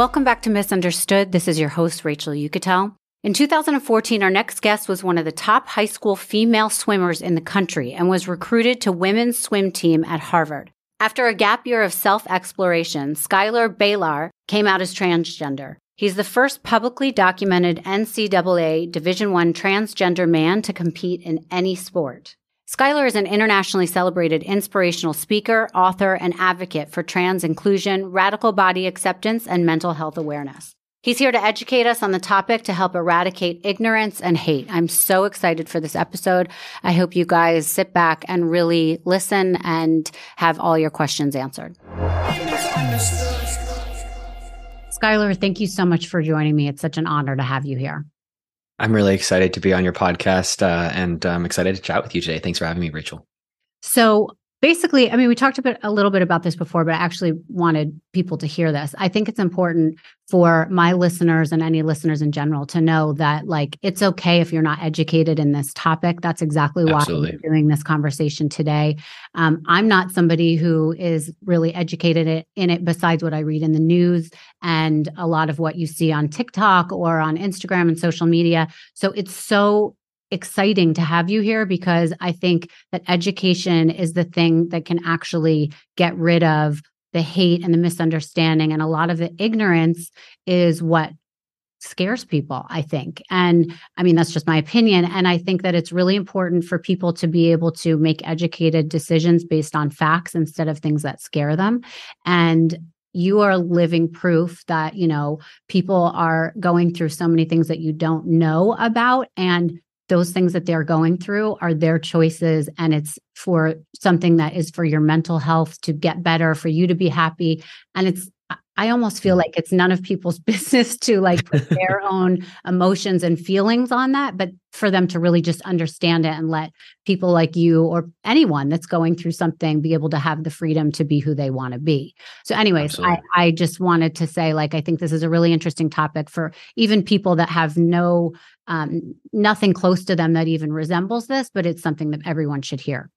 Welcome back to Miss Understood. This is your host, Rachel Uchitel. In 2014, our next guest was one of the top high school female swimmers in the country and was recruited to women's swim team at Harvard. After a gap year of self exploration, Schuyler Bailar came out as transgender. He's the first publicly documented NCAA Division I transgender man to compete in any sport. Schuyler is an internationally celebrated inspirational speaker, author, and advocate for trans inclusion, radical body acceptance, and mental health awareness. He's here to educate us on the topic to help eradicate ignorance and hate. I'm so excited for this episode. I hope you guys sit back and really listen and have all your questions answered. Schuyler, thank you so much for joining me. It's such an honor to have you here. I'm really excited to be on your podcast uh, and I'm excited to chat with you today. Thanks for having me, Rachel. So, basically, I mean, we talked a, bit, a little bit about this before, but I actually wanted people to hear this. I think it's important for my listeners and any listeners in general to know that, like, it's okay if you're not educated in this topic. That's exactly why Absolutely. we're doing this conversation today. Um, I'm not somebody who is really educated in it, besides what I read in the news and a lot of what you see on TikTok or on Instagram and social media. So it's so exciting to have you here because I think that education is the thing that can actually get rid of the hate and the misunderstanding. And a lot of the ignorance is what scares people, I think. And I mean, that's just my opinion. And I think that it's really important for people to be able to make educated decisions based on facts instead of things that scare them. And you are living proof that you know people are going through so many things that you don't know about and those things that they're going through are their choices and it's for something that is for your mental health to get better for you to be happy and it's I almost feel like it's none of people's business to like put their own emotions and feelings on that, but for them to really just understand it and let people like you or anyone that's going through something be able to have the freedom to be who they want to be. So, anyways, I, I just wanted to say, like, I think this is a really interesting topic for even people that have no um, nothing close to them that even resembles this, but it's something that everyone should hear.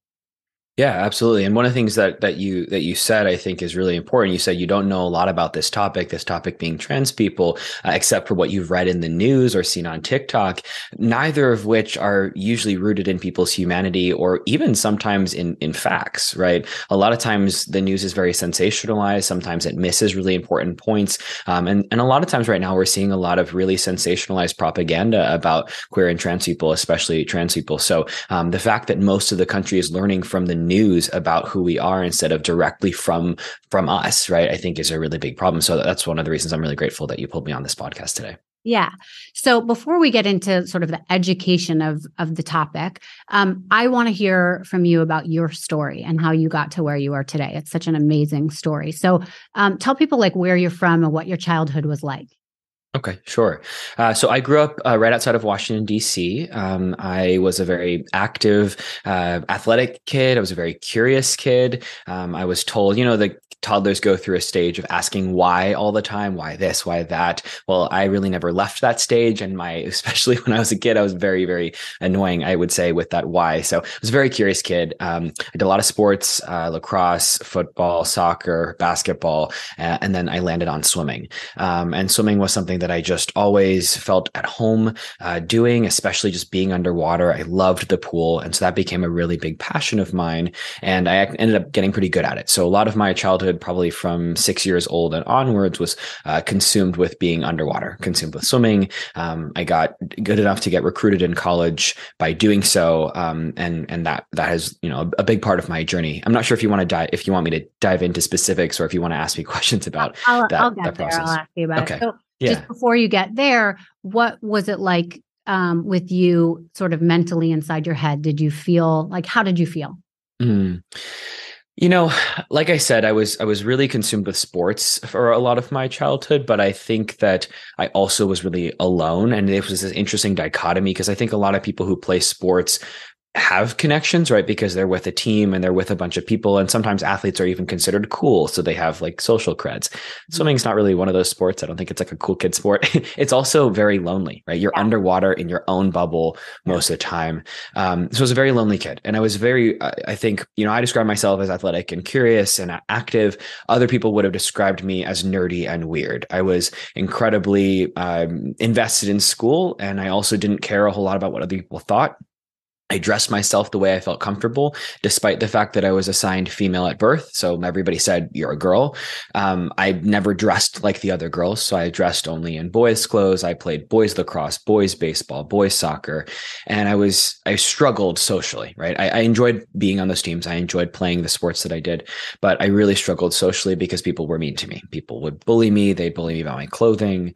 Yeah, absolutely. And one of the things that that you that you said I think is really important. You said you don't know a lot about this topic, this topic being trans people, uh, except for what you've read in the news or seen on TikTok. Neither of which are usually rooted in people's humanity or even sometimes in in facts. Right. A lot of times the news is very sensationalized. Sometimes it misses really important points. Um, and and a lot of times right now we're seeing a lot of really sensationalized propaganda about queer and trans people, especially trans people. So um, the fact that most of the country is learning from the news about who we are instead of directly from from us right i think is a really big problem so that's one of the reasons i'm really grateful that you pulled me on this podcast today yeah. So before we get into sort of the education of of the topic, um, I want to hear from you about your story and how you got to where you are today. It's such an amazing story. So um, tell people like where you're from and what your childhood was like. Okay, sure. Uh, so I grew up uh, right outside of Washington, D.C. Um, I was a very active, uh, athletic kid. I was a very curious kid. Um, I was told, you know, the toddlers go through a stage of asking why all the time why this why that well i really never left that stage and my especially when i was a kid i was very very annoying i would say with that why so i was a very curious kid um, i did a lot of sports uh, lacrosse football soccer basketball uh, and then i landed on swimming um, and swimming was something that I just always felt at home uh, doing, especially just being underwater. I loved the pool. And so that became a really big passion of mine. And I ended up getting pretty good at it. So a lot of my childhood, probably from six years old and onwards, was uh, consumed with being underwater, consumed with swimming. Um, I got good enough to get recruited in college by doing so. Um, and, and that, that has, you know, a big part of my journey. I'm not sure if you want to dive, if you want me to dive into specifics or if you want to ask me questions about I'll, that, I'll that process. There. I'll ask you about okay. it. So yeah. just before you get there, what was it like um, with you sort of mentally inside your head? Did you feel like, how did you feel? Mm. You know, like I said, I was I was really consumed with sports for a lot of my childhood, but I think that I also was really alone, and it was this interesting dichotomy because I think a lot of people who play sports have connections, right? Because they're with a team and they're with a bunch of people. And sometimes athletes are even considered cool. So they have like social creds. Mm-hmm. Swimming's not really one of those sports. I don't think it's like a cool kid sport. it's also very lonely, right? You're yeah. underwater in your own bubble most yeah. of the time. Um, so I was a very lonely kid. And I was very, I think, you know, I describe myself as athletic and curious and active. Other people would have described me as nerdy and weird. I was incredibly um, invested in school. And I also didn't care a whole lot about what other people thought. I dressed myself the way I felt comfortable, despite the fact that I was assigned female at birth. So everybody said, You're a girl. Um, I never dressed like the other girls. So I dressed only in boys' clothes. I played boys lacrosse, boys baseball, boys soccer. And I was, I struggled socially, right? I, I enjoyed being on those teams. I enjoyed playing the sports that I did, but I really struggled socially because people were mean to me. People would bully me, they'd bully me about my clothing.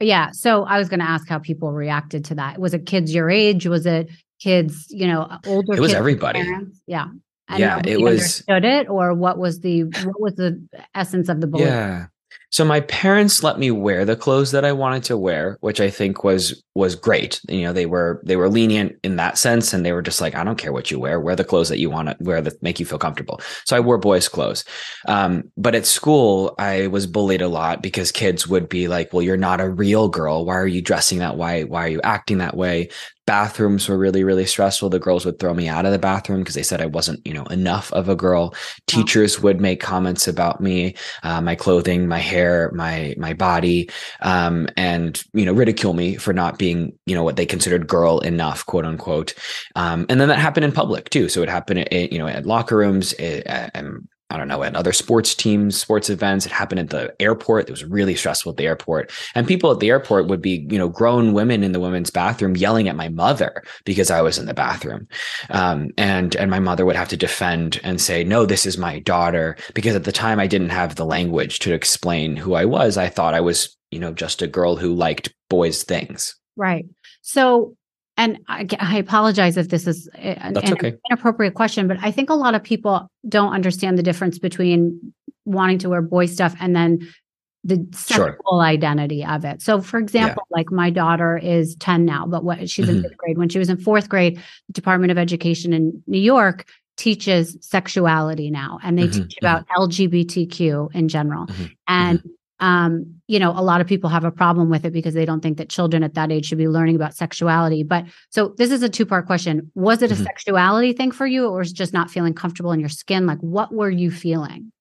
Yeah. So I was going to ask how people reacted to that. Was it kids your age? Was it kids, you know, older. It was everybody. Yeah. And yeah, it was understood it, or what was the what was the essence of the bullying? Yeah, so my parents let me wear the clothes that I wanted to wear, which I think was was great. You know, they were they were lenient in that sense, and they were just like, I don't care what you wear, wear the clothes that you want to wear that make you feel comfortable. So I wore boys' clothes. Um, but at school, I was bullied a lot because kids would be like, "Well, you're not a real girl. Why are you dressing that way? Why are you acting that way?" Bathrooms were really really stressful. The girls would throw me out of the bathroom because they said i wasn't you know enough of a girl. Teachers would make comments about me uh, my clothing my hair my my body um, and you know ridicule me for not being you know what they considered girl enough quote unquote. Um, and then that happened in public too. So it happened at, you know at locker rooms it, and I don't know, at other sports teams, sports events. It happened at the airport. It was really stressful at the airport. And people at the airport would be, you know, grown women in the women's bathroom yelling at my mother because I was in the bathroom. Um, and and my mother would have to defend and say, no, this is my daughter. Because at the time I didn't have the language to explain who I was. I thought I was, you know, just a girl who liked boys' things. Right. So and I, I, apologize if this is an, an okay. inappropriate question, but I think a lot of people don't understand the difference between wanting to wear boy stuff and then the sexual sure. identity of it. So, for example, yeah. like my daughter is 10 now, but what she's mm-hmm. in fifth grade. When she was in fourth grade, the Department of Education in New York teaches sexuality now, and they mm-hmm. teach about mm-hmm. LGBTQ in general. Mm-hmm. And mm-hmm um, you know, a lot of people have a problem with it because they don't think that children at that age should be learning about sexuality. But so this is a two part question. Was it a mm-hmm. sexuality thing for you, or was just not feeling comfortable in your skin? Like, what were you feeling?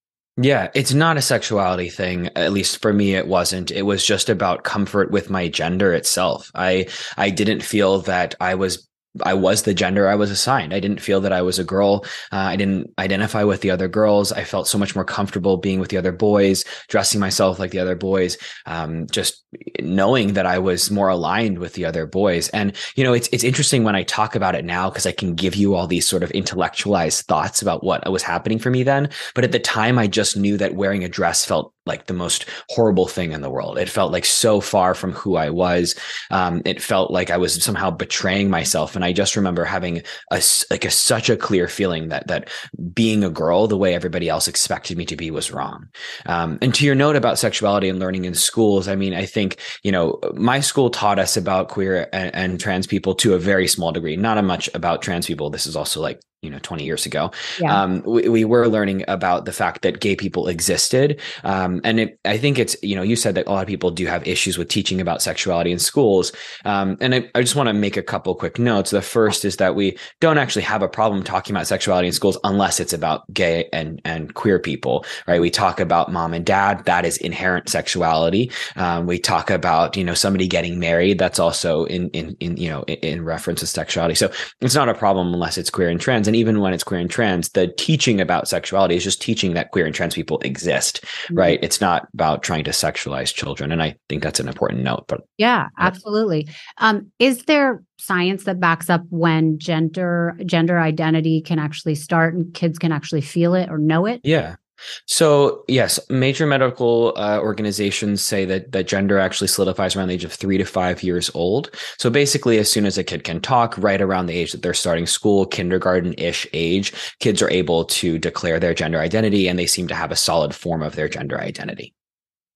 Yeah, it's not a sexuality thing. At least for me, it wasn't. It was just about comfort with my gender itself. I I didn't feel that I was I was the gender I was assigned. I didn't feel that I was a girl. Uh, I didn't identify with the other girls. I felt so much more comfortable being with the other boys, dressing myself like the other boys, um, just knowing that I was more aligned with the other boys. And you know, it's it's interesting when I talk about it now because I can give you all these sort of intellectualized thoughts about what was happening for me then. But at the time, I just knew that wearing a dress felt like the most horrible thing in the world. It felt like so far from who I was. Um, it felt like I was somehow betraying myself. And I just remember having a like a such a clear feeling that that being a girl the way everybody else expected me to be was wrong. Um, and to your note about sexuality and learning in schools, I mean, I think you know my school taught us about queer and, and trans people to a very small degree, not a much about trans people. This is also like you know 20 years ago. Yeah. um, we, we, were learning about the fact that gay people existed. Um, and it, i think it's you know you said that a lot of people do have issues with teaching about sexuality in schools. Um, and I, I just want to make a couple quick notes. The first is that we don't actually have a problem talking about sexuality in schools unless it's about gay and and queer people right? We talk about mom and dad. That is inherent sexuality. Um, we talk about you know somebody getting married. That's also in in, in you know in, in reference to sexuality. So it's not a problem unless it's queer and trans and even when it's queer and trans, the teaching about sexuality is just teaching that queer and trans people exist, mm-hmm. right? It's not about trying to sexualize children. And I think that's an important note. But yeah, absolutely. Um, is there science that backs up when gender gender identity can actually start and kids can actually feel it or know it? Yeah. So yes, major medical uh, organizations say that that gender actually solidifies around the age of three to five years old. So basically, as soon as a kid can talk, right around the age that they're starting school, kindergarten-ish age, kids are able to declare their gender identity, and they seem to have a solid form of their gender identity.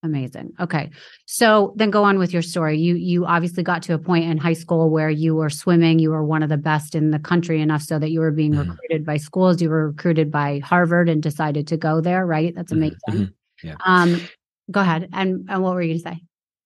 Amazing. Okay. So then go on with your story. You you obviously got to a point in high school where you were swimming, you were one of the best in the country enough so that you were being Mhm. recruited by schools, you were recruited by Harvard and decided to go there, right? That's Mhm, amazing. mhm. Yeah. Um go ahead. And and what were you going to say?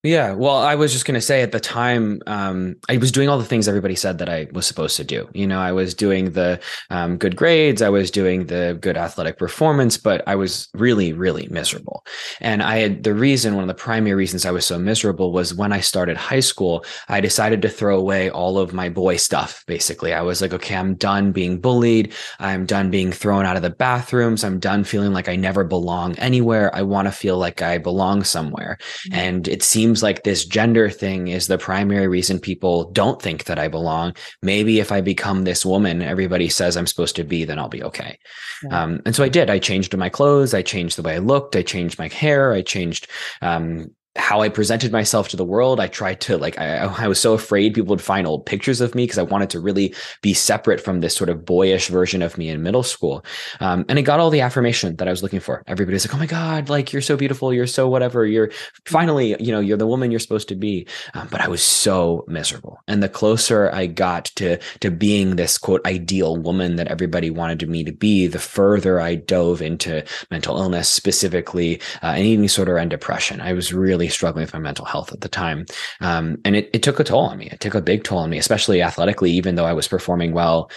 Yeah, well, I was just going to say at the time, um, I was doing all the things everybody said that I was supposed to do. You know, I was doing the um, good grades, I was doing the good athletic performance, but I was really, really miserable. And I had the reason, one of the primary reasons I was so miserable was when I started high school, I decided to throw away all of my boy stuff. Basically, I was like, okay, I'm done being bullied. I'm done being thrown out of the bathrooms. I'm done feeling like I never belong anywhere. I want to feel like I belong somewhere. And it seems like this gender thing is the primary reason people don't think that I belong. Maybe if I become this woman, everybody says I'm supposed to be, then I'll be okay. Yeah. Um, and so I did. I changed my clothes. I changed the way I looked. I changed my hair. I changed um, how I presented myself to the world. I tried to like, I, I was so afraid people would find old pictures of me because I wanted to really be separate from this sort of boyish version of me in middle school. Um, and I got all the affirmation that I was looking for. Everybody's like, oh my God, like you're so beautiful. You're so whatever. You're finally, you know, you're the woman you're supposed to be. Um, but I was so miserable. And the closer I got to, to being this quote ideal woman that everybody wanted me to be, the further I dove into mental illness, specifically uh, an eating disorder and depression. I was really struggling with my mental health at the time. Um, and it, it took a toll on me. It took a big toll on me, especially athletically, even though I was performing well.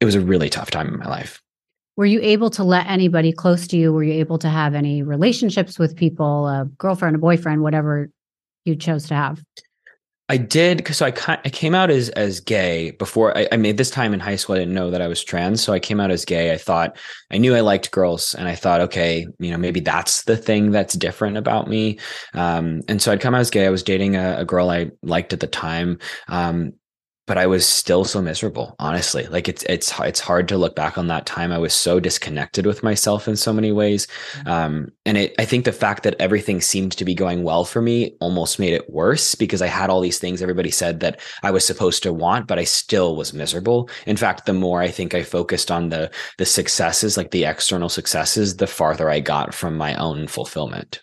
It was a really tough time in my life. Were you able to let anybody close to you? Were you able to have any relationships with people, a girlfriend, a boyfriend, whatever you chose to have? I did because so I, I came out as as gay before I, I this time in high school I didn't know that I was trans so I came out as gay. I thought I knew I liked girls and I thought okay you know maybe that's the thing that's different about me. Um, and so I'd come out as gay. I was dating a, a girl I liked at the time. Um, but I was still so miserable honestly like it's it's it's hard to look back on that time I was so disconnected with myself in so many ways um, and it, I think the fact that everything seemed to be going well for me almost made it worse because I had all these things everybody said that I was supposed to want, but I still was miserable. In fact, the more I think I focused on the the successes, like the external successes, the farther I got from my own fulfillment.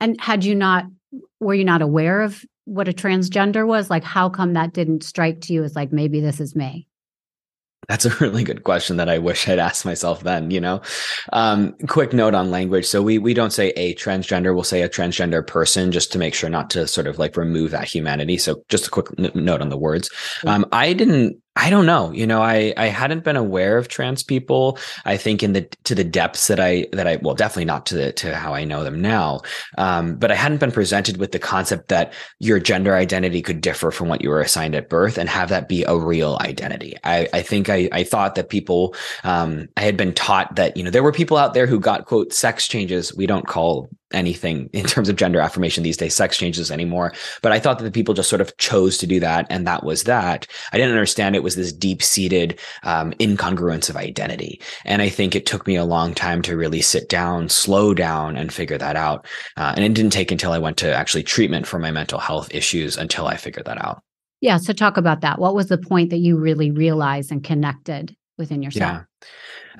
And had you not, were you not aware of what a transgender was? Like, how come that didn't strike to you as like, maybe this is me? That's a really good question that I wish I'd asked myself then, you know. Um, quick note on language. So we we don't say a transgender, we'll say a transgender person just to make sure not to sort of like remove that humanity. So just a quick n- note on the words. Um, I didn't I don't know. You know, I I hadn't been aware of trans people. I think in the to the depths that I that I well definitely not to the to how I know them now. Um, but I hadn't been presented with the concept that your gender identity could differ from what you were assigned at birth and have that be a real identity. I I think I I thought that people um I had been taught that you know there were people out there who got quote sex changes. We don't call anything in terms of gender affirmation these days sex changes anymore but i thought that the people just sort of chose to do that and that was that i didn't understand it was this deep-seated um, incongruence of identity and i think it took me a long time to really sit down slow down and figure that out uh, and it didn't take until i went to actually treatment for my mental health issues until i figured that out Yeah. So talk about that. What was the point that you really realized and connected within yourself?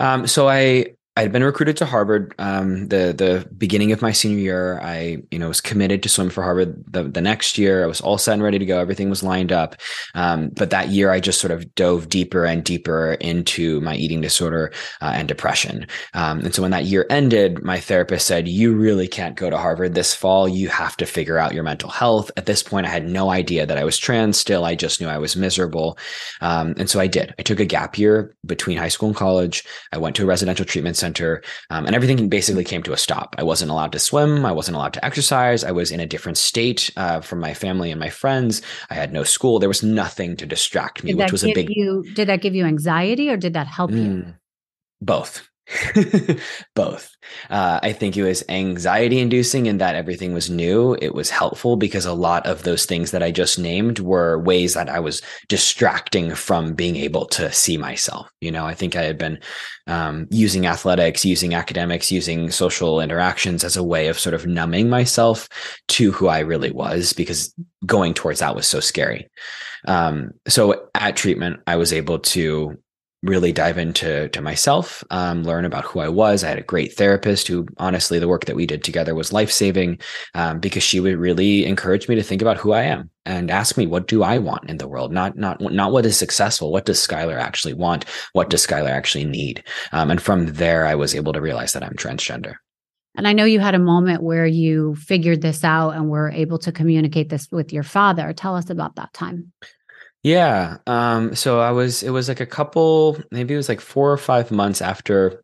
Yeah. Um, so I I had been recruited to Harvard. Um, the the beginning of my senior year, I you know was committed to swim for Harvard. The the next year, I was all set and ready to go. Everything was lined up. Um, but that year, I just sort of dove deeper and deeper into my eating disorder uh, and depression. Um, and so when that year ended, my therapist said, "You really can't go to Harvard this fall. You have to figure out your mental health." At this point, I had no idea that I was trans. Still, I just knew I was miserable. Um, and so I did. I took a gap year between high school and college. I went to a residential treatment center, um, and everything basically came to a stop. I wasn't allowed to swim. I wasn't allowed to exercise. I was in a different state uh, from my family and my friends. I had no school. There was nothing to distract me, Did which was a big you did that give you anxiety or did that help you? Mm, both. Both. Uh, I think it was anxiety inducing in that everything was new. It was helpful because a lot of those things that I just named were ways that I was distracting from being able to see myself. You know, I think I had been um, using athletics, using academics, using social interactions as a way of sort of numbing myself to who I really was because going towards that was so scary. Um, so at treatment, I was able to really dive into to myself, um, learn about who I was. I had a great therapist who, honestly, the work that we did together was life saving um, because she would really encourage me to think about who I am and ask me what do I want in the world, not not not what is successful. What does Schuyler actually want? What does Schuyler actually need? Um, and from there, I was able to realize that I'm transgender. And I know you had a moment where you figured this out and were able to communicate this with your father. Tell us about that time. Yeah. Um, so I was, it was like a couple, maybe it was like four or five months after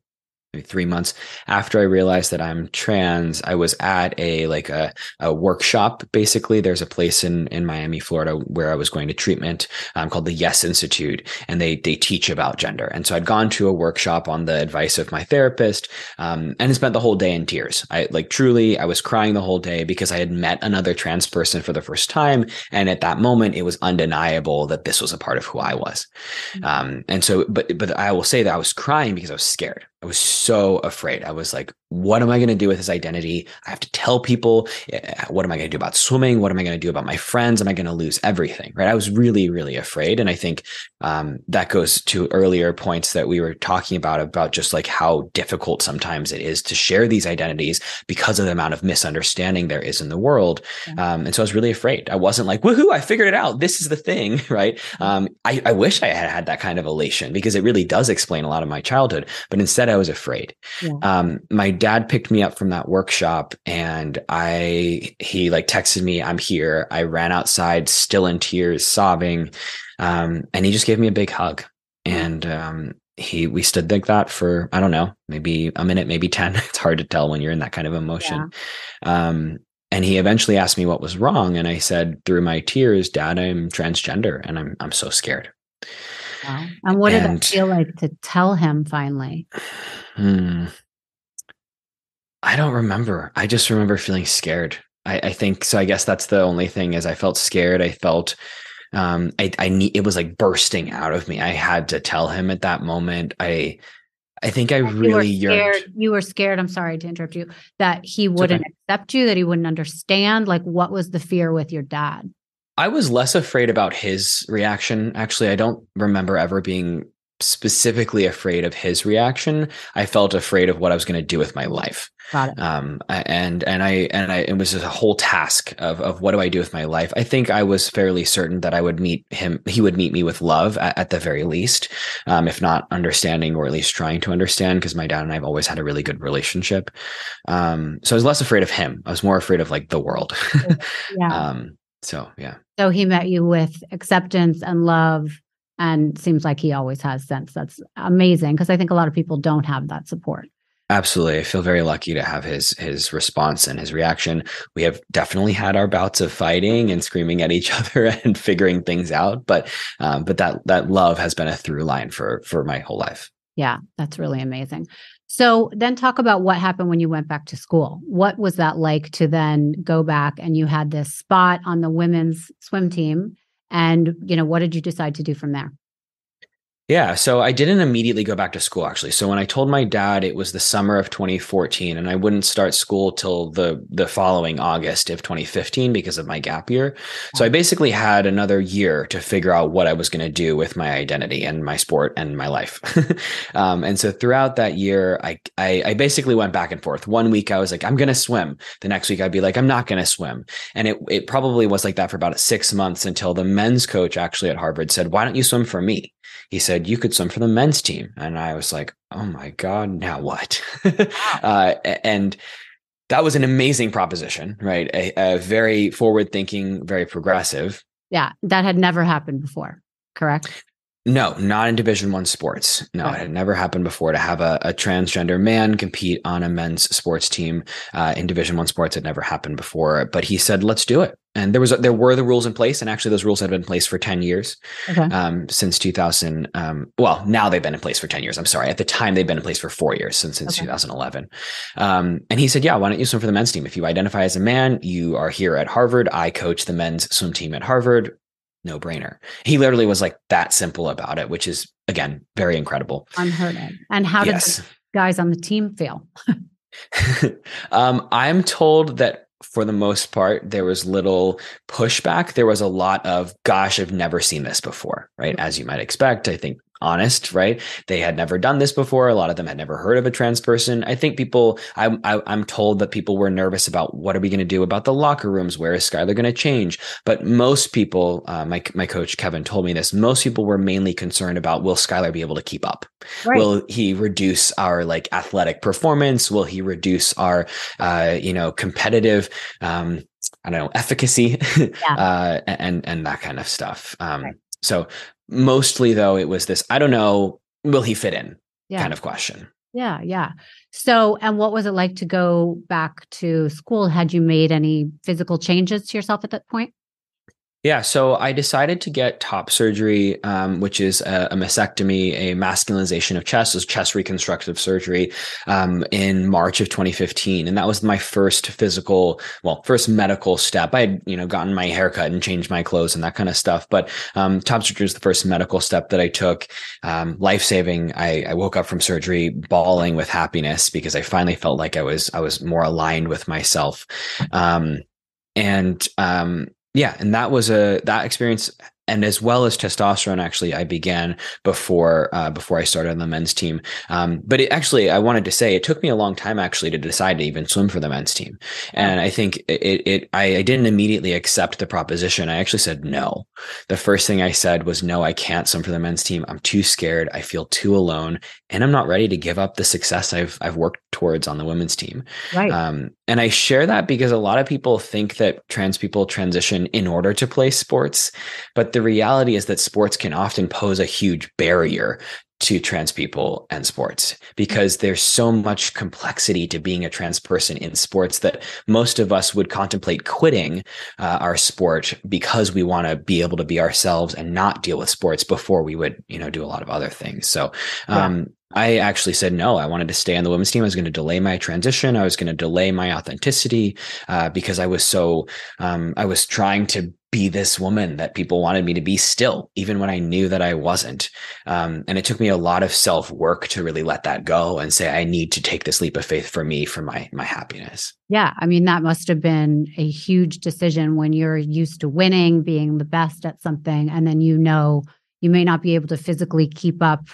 maybe three months after I realized that I'm trans, I was at a like a, a workshop. Basically, there's a place in in Miami, Florida, where I was going to treatment um, called the Yes Institute, and they they teach about gender. And so I'd gone to a workshop on the advice of my therapist, um, and spent the whole day in tears. I like truly, I was crying the whole day because I had met another trans person for the first time, and at that moment, it was undeniable that this was a part of who I was. Mm-hmm. Um, and so, but but I will say that I was crying because I was scared. I was so afraid. I was like, what am I going to do with this identity? I have to tell people. Eh, what am I going to do about swimming? What am I going to do about my friends? Am I going to lose everything? Right. I was really, really afraid. And I think um, that goes to earlier points that we were talking about, about just like how difficult sometimes it is to share these identities because of the amount of misunderstanding there is in the world. Um, and so I was really afraid. I wasn't like, woohoo, I figured it out. This is the thing. Right. Um, I, I wish I had had that kind of elation because it really does explain a lot of my childhood. But instead, I was afraid. Yeah. Um, my dad picked me up from that workshop and I, he like texted me, I'm here. I ran outside, still in tears, sobbing. Um, and he just gave me a big hug. And, um, he, we stood like that for, I don't know, maybe a minute, maybe 10. It's hard to tell when you're in that kind of emotion. Yeah. Um, and he eventually asked me what was wrong. And I said through my tears, dad, I'm transgender and I'm, I'm so scared. Wow. And what did and, it feel like to tell him finally? Hmm. I don't remember. I just remember feeling scared. I, I, think so. I guess that's the only thing is I felt scared. I felt um I I need it was like bursting out of me. I had to tell him at that moment. I I think I really you were scared. Yearned. You were scared. I'm sorry to interrupt you. That he wouldn't okay. accept you. That he wouldn't understand. Like, what was the fear with your dad? I was less afraid about his reaction. Actually, I don't remember ever being specifically afraid of his reaction. I felt afraid of what I was going to do with my life. Got it. Um, and and I and I it was a whole task of of what do I do with my life. I think I was fairly certain that I would meet him. He would meet me with love at, at the very least, um, if not understanding or at least trying to understand. Because my dad and I have always had a really good relationship. Um, so I was less afraid of him. I was more afraid of like the world. yeah. Um, so yeah. So he met you with acceptance and love and seems like he always has sense. That's amazing because I think a lot of people don't have that support. Absolutely. I feel very lucky to have his his response and his reaction. We have definitely had our bouts of fighting and screaming at each other and figuring things out, but um, but that that love has been a through line for for my whole life. Yeah, that's really amazing. So then talk about what happened when you went back to school. What was that like to then go back and you had this spot on the women's swim team and you know what did you decide to do from there? Yeah, so I didn't immediately go back to school actually. So when I told my dad it was the summer of 2014 and I wouldn't start school till the the following August of 2015 because of my gap year. So I basically had another year to figure out what I was going to do with my identity and my sport and my life. um, and so throughout that year, I, I I basically went back and forth. One week I was like, I'm going to swim. The next week I'd be like, I'm not going to swim. And it it probably was like that for about six months until the men's coach actually at Harvard said, Why don't you swim for me? He said you could swim for the men's team and i was like oh my god now what uh, and that was an amazing proposition right a, a very forward thinking very progressive yeah that had never happened before correct no, not in Division One sports. No, it had never happened before to have a, a transgender man compete on a men's sports team uh, in Division One sports. It never happened before. But he said, "Let's do it." And there was there were the rules in place, and actually those rules had been in place for ten years, Okay. um, since 2000. Um, well, now they've been in place for 10 years. I'm sorry. At the time, they've been in place for four years since since Okay. 2011. Um, and he said, "Yeah, why don't you swim for the men's team? If you identify as a man, you are here at Harvard. I coach the men's swim team at Harvard. No brainer." He literally was like that simple about it, which is again very incredible. Unheard of. And how did yes. the guys on the team feel? um, I'm told that for the most part, there was little pushback. There was a lot of, gosh, I've never seen this before, right? Mm-hmm. As you might expect, I think honest, right? They had never done this before. A lot of them had never heard of a trans person. I think people, I, I, I'm told that people were nervous about what are we going to do about the locker rooms? Where is Schuyler going to change? But most people, uh, my, my coach Kevin told me this, most people were mainly concerned about will Schuyler be able to keep up? Right. Will he reduce our like athletic performance? Will he reduce our, uh, you know, competitive, um, I don't know, efficacy, uh, and and that kind of stuff. Um, Right. So mostly though, it was this. I don't know. Will he fit in? yeah. Kind of question. Yeah, yeah. So, and what was it like to go back to school? Had you made any physical changes to yourself at that point? Yeah, so I decided to get top surgery, um, which is a, a mastectomy, a masculinization of chest, is chest reconstructive surgery, um, in March of 2015, and that was my first physical, well, first medical step. I had, you know, gotten my haircut and changed my clothes and that kind of stuff, but um, top surgery was the first medical step that I took. Um, life saving. I, I woke up from surgery bawling with happiness because I finally felt like I was I was more aligned with myself, um, and um, yeah and that was a that experience and as well as testosterone actually i began before uh, before i started on the men's team. Um, but it actually i wanted to say it took me a long time actually to decide to even swim for the men's team. And i think it, it I, I didn't immediately accept the proposition. I actually said no. The first thing i said was no i can't swim for the men's team. I'm too scared. I feel too alone and i'm not ready to give up the success i've i've worked towards on the women's team Right. um, and I share that because a lot of people think that trans people transition in order to play sports. But the reality is that sports can often pose a huge barrier to trans people and sports because there's so much complexity to being a trans person in sports that most of us would contemplate quitting uh, our sport because we want to be able to be ourselves and not deal with sports before we would, you know, do a lot of other things. So, um, I actually said no. I wanted to stay on the women's team. I was going to delay my transition. I was going to delay my authenticity uh, because I was so um, I was trying to be this woman that people wanted me to be still, even when I knew that I wasn't. Um, and it took me a lot of self work to really let that go and say I need to take this leap of faith for me, for my my happiness. yeah. I mean, that must have been a huge decision when you're used to winning, being the best at something, and then you know you may not be able to physically keep up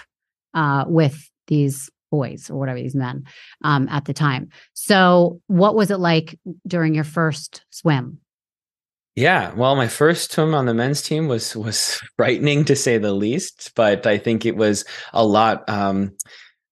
uh, with these boys or whatever these men um, at the time. So, what was it like during your first swim? Yeah, well, my first swim on the men's team was was frightening to say the least, but I think it was a lot. Um,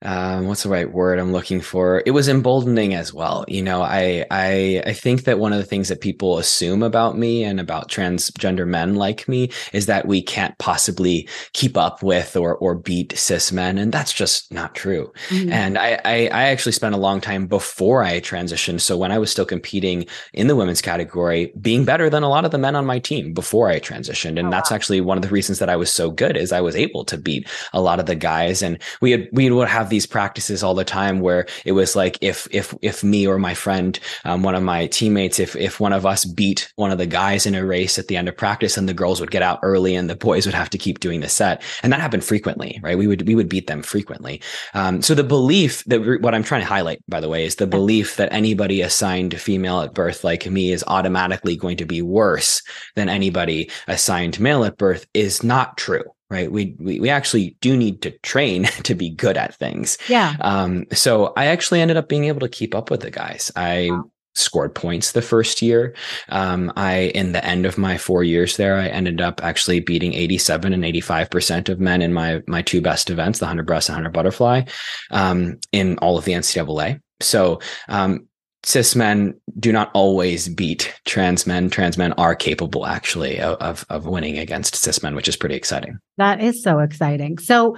um, what's the right word I'm looking for? It was emboldening as well. You know, I I I think that one of the things that people assume about me and about transgender men like me is that we can't possibly keep up with or or beat cis men, and that's just not true. Mhm. And I, I, I actually spent a long time before I transitioned. So when I was still competing in the women's category, being better than a lot of the men on my team before I transitioned. And Oh, that's actually one of the reasons that I was so good is I was able to beat a lot of the guys. And we had, we would have these practices all the time where it was like, if, if, if me or my friend, um, one of my teammates, if, if one of us beat one of the guys in a race at the end of practice and the girls would get out early and the boys would have to keep doing the set. And that happened frequently, right? We would, we would beat them frequently. Um, so the belief that what I'm trying to highlight, by the way, is the belief that anybody assigned female at birth like me is automatically going to be worse than anybody assigned male at birth is not true. Right. We, we, we actually do need to train to be good at things. Yeah. Um, so I actually ended up being able to keep up with the guys. I scored points the first year. Um, I, in the end of my four years there, I ended up actually beating 87 and 85% of men in my, my two best events, the 100 breast and 100 butterfly, um, in all of the NCAA. So, um, cis men do not always beat trans men. Trans men are capable actually of, of, winning against cis men, which is pretty exciting. That is so exciting. So,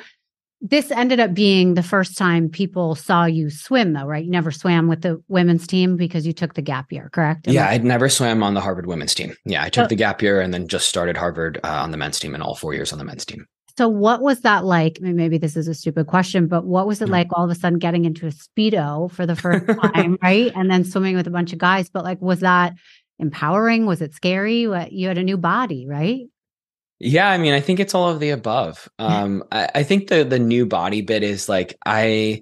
this ended up being the first time people saw you swim, though, right? You never swam with the women's team because you took the gap year, correct? Am Yeah, I- I'd never swam on the Harvard women's team. Yeah, I took So- the gap year and then just started Harvard uh, on the men's team and all four years on the men's team. So, what was that like? I mean, maybe this is a stupid question, but what was it like all of a sudden getting into a Speedo for the first time, right? And then swimming with a bunch of guys. But, like, was that empowering? Was it scary? What, you had a new body, right? Yeah, I mean, I think it's all of the above. Um, I, I think the the new body bit is like I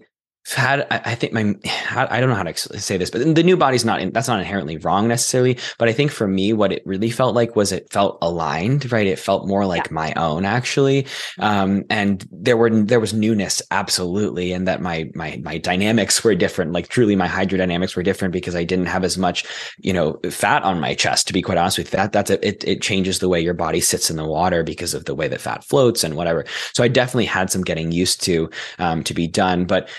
had. I, I think my I don't know how to say this, but the new body's not in, that's not inherently wrong necessarily. But I think for me, what it really felt like was it felt aligned, right? It felt more like my own actually, um, and there were there was newness absolutely, and that my my my dynamics were different. Like truly, my hydrodynamics were different because I didn't have as much you know fat on my chest to be quite honest with you that that's a, it it changes the way your body sits in the water because of the way that fat floats and whatever so i definitely had some getting used to um, to be done but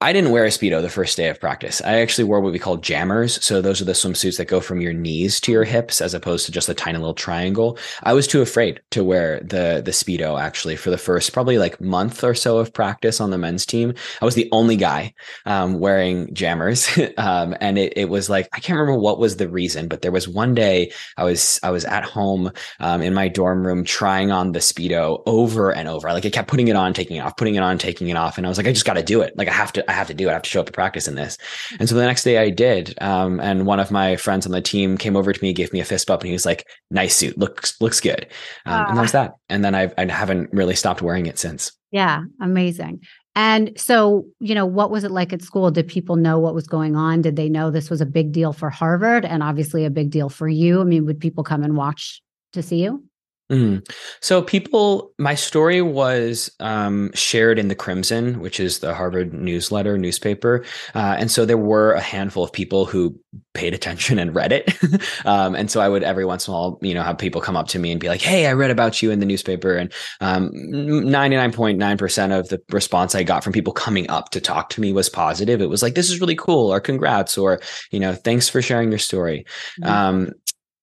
I- didn't wear a speedo the first day of practice. I actually wore what we call jammers. So those are the swimsuits that go from your knees to your hips, as opposed to just a tiny little triangle. I was too afraid to wear the the speedo actually for the first probably like month or so of practice on the men's team. I was the only guy um, wearing jammers, um, and it it was like I can't remember what was the reason, but there was one day I was I was at home um, in my dorm room trying on the speedo over and over. Like I kept putting it on, taking it off, putting it on, taking it off, and I was like, I just got to do it. Like I have to, I have to do it. I have to show up to practice in this. And so the next day I did. Um, and one of my friends on the team came over to me, gave me a fist bump, and he was like, "Nice suit, looks looks good." Um, and that's that. And then I've, I haven't really stopped wearing it since. Yeah, amazing. And so, you know, what was it like at school? Did people know what was going on? Did they know this was a big deal for Harvard and obviously a big deal for you? I mean, would people come and watch to see you? Mm. So people, my story was um, shared in the Crimson, which is the Harvard newsletter newspaper, uh, and so there were a handful of people who paid attention and read it. um, and so I would every once in a while, you know, have people come up to me and be like, "Hey, I read about you in the newspaper," and ninety nine point nine percent of the response I got from people coming up to talk to me was positive. It was like, "This is really cool," or "Congrats," or you know, "Thanks for sharing your story." Mhm. Um,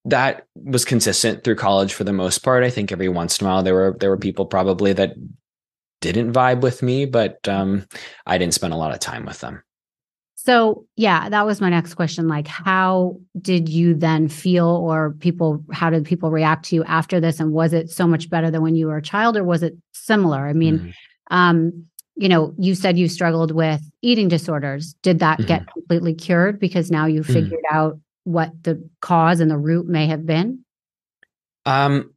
that was consistent through college for the most part. I think every once in a while there were there were people probably that didn't vibe with me, but um, I didn't spend a lot of time with them. So, yeah, that was my next question. Like, how did you then feel, or people, how did people react to you after this? And was it so much better than when you were a child, or was it similar? I mean, Mhm. um, you know, you said you struggled with eating disorders. Did that get completely cured because now you Mhm. figured out what the cause and the root may have been? Um,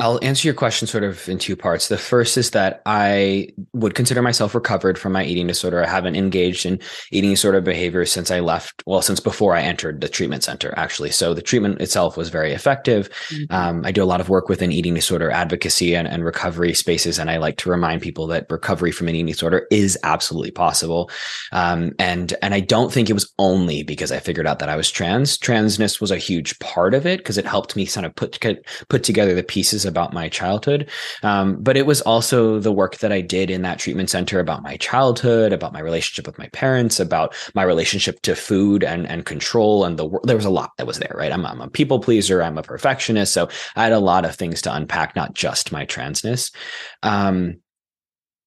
I'll answer your question sort of in two parts. The first is that I would consider myself recovered from my eating disorder. I haven't engaged in eating disorder behavior since I left, well, since before I entered the treatment center, actually. So the treatment itself was very effective. Mm-hmm. Um, I do a lot of work within eating disorder advocacy and, and recovery spaces. And I like to remind people that recovery from an eating disorder is absolutely possible. Um, and, and I don't think it was only because I figured out that I was trans. Transness was a huge part of it because it helped me kind of put, put together the pieces about my childhood. Um, but it was also the work that I did in that treatment center about my childhood, about my relationship with my parents, about my relationship to food and, and control. And the there was a lot that was there, right? I'm, I'm a people pleaser. I'm a perfectionist. So I had a lot of things to unpack, not just my transness. Um,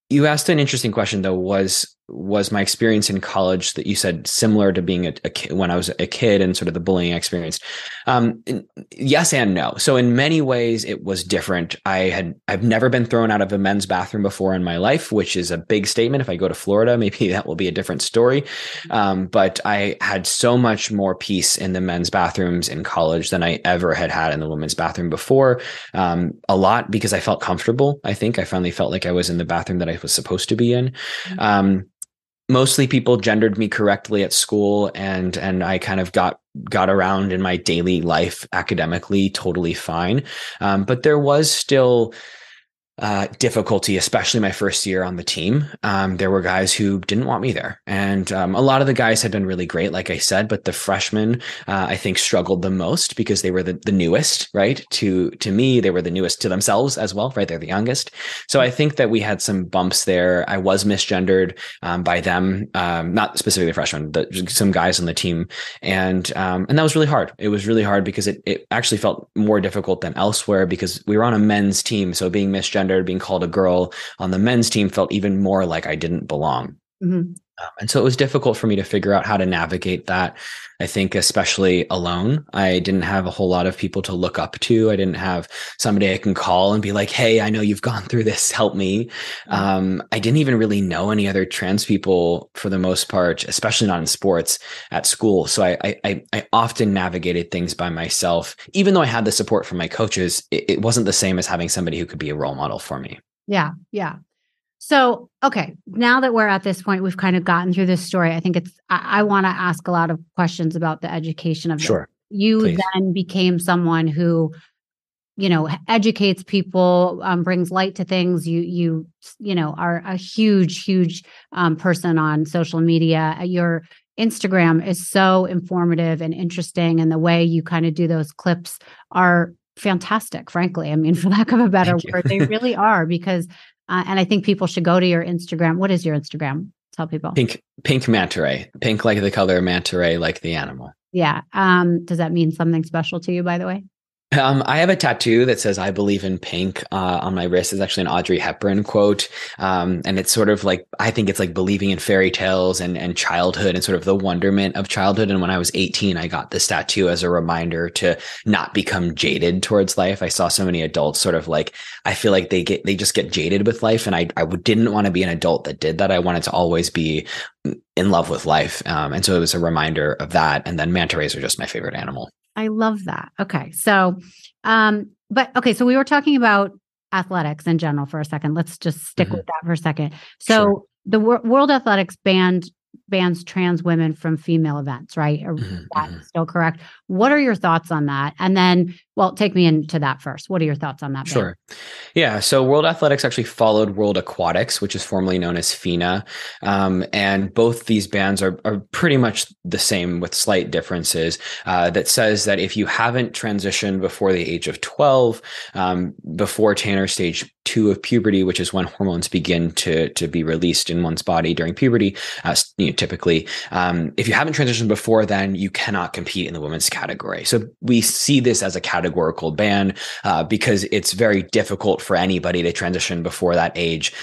you asked an interesting question though was was my experience in college that you said similar to being a, a kid when I was a kid and sort of the bullying experience? Um, yes and no. So in many ways, it was different. I had I've never been thrown out of a men's bathroom before in my life, which is a big statement. If I go to Florida, maybe that will be a different story. Um, but I had so much more peace in the men's bathrooms in college than I ever had had in the women's bathroom before. Um, a lot because I felt comfortable. I think I finally felt like I was in the bathroom that I was supposed to be in. Mostly people gendered me correctly at school and and I kind of got got around in my daily life academically totally fine. Um, but there was still uh, difficulty, especially my first year on the team. Um, there were guys who didn't want me there. And um, a lot of the guys had been really great, like I said, but the freshmen, uh, I think, struggled the most because they were the, the newest, right? To to me, they were the newest to themselves as well, right? They're the youngest. So I think that we had some bumps there. I was misgendered um, by them, um, not specifically freshmen, but some guys on the team. And um, and that was really hard. It was really hard because it, it actually felt more difficult than elsewhere because we were on a men's team. So being misgendered being called a girl on the men's team felt even more like I didn't belong. Mhm. Um, and so it was difficult for me to figure out how to navigate that. I think, especially alone, I didn't have a whole lot of people to look up to. I didn't have somebody I can call and be like, Hey, I know you've gone through this. Help me. Um, I didn't even really know any other trans people for the most part, especially not in sports at school. So I, I, I often navigated things by myself. Even though I had the support from my coaches, it, it wasn't the same as having somebody who could be a role model for me. Yeah, yeah. So, okay, now that we're at this point, we've kind of gotten through this story. I think it's, I, I want to ask a lot of questions about the education of this. Sure. You please. then became someone who, you know, educates people, um, brings light to things. You, you, you know, are a huge, huge um, person on social media. Uh, Your Instagram is so informative and interesting, and the way you kind of do those clips are fantastic. Frankly, I mean, for lack of a better word, they really are because uh, and I think people should go to your Instagram. What is your Instagram? Tell people. Pink, pink manta ray, pink like the color, manta ray like the animal. Yeah. Um, does that mean something special to you, by the way? Um, I have a tattoo that says "I believe in pink" uh, on my wrist. It's actually an Audrey Hepburn quote, um, and it's sort of like I think it's like believing in fairy tales and and childhood and sort of the wonderment of childhood. And when I was 18, I got this tattoo as a reminder to not become jaded towards life. I saw so many adults sort of like I feel like they get they just get jaded with life, and I I didn't want to be an adult that did that. I wanted to always be in love with life, um, and so it was a reminder of that. And then manta rays are just my favorite animal. I love that. Okay. So, um, but okay. So we were talking about athletics in general for a second. Let's just stick Mhm. with that for a second. So Sure. the Wor- World Athletics banned bans trans women from female events, right? Mhm, that's mhm. still correct. What are your thoughts on that? And then, well, take me into that first. What are your thoughts on that? ban? Sure. Yeah. So World Athletics actually followed World Aquatics, which is formerly known as FINA. Um, and both these bans are, are pretty much the same with slight differences uh, that says that if you haven't transitioned before the age of 12, um, before Tanner stage two of puberty, which is when hormones begin to, to be released in one's body during puberty, uh, you know, typically, um, if you haven't transitioned before then, you cannot compete in the women's category. So we see this as a categorical ban uh, because it's very difficult for anybody to transition before that age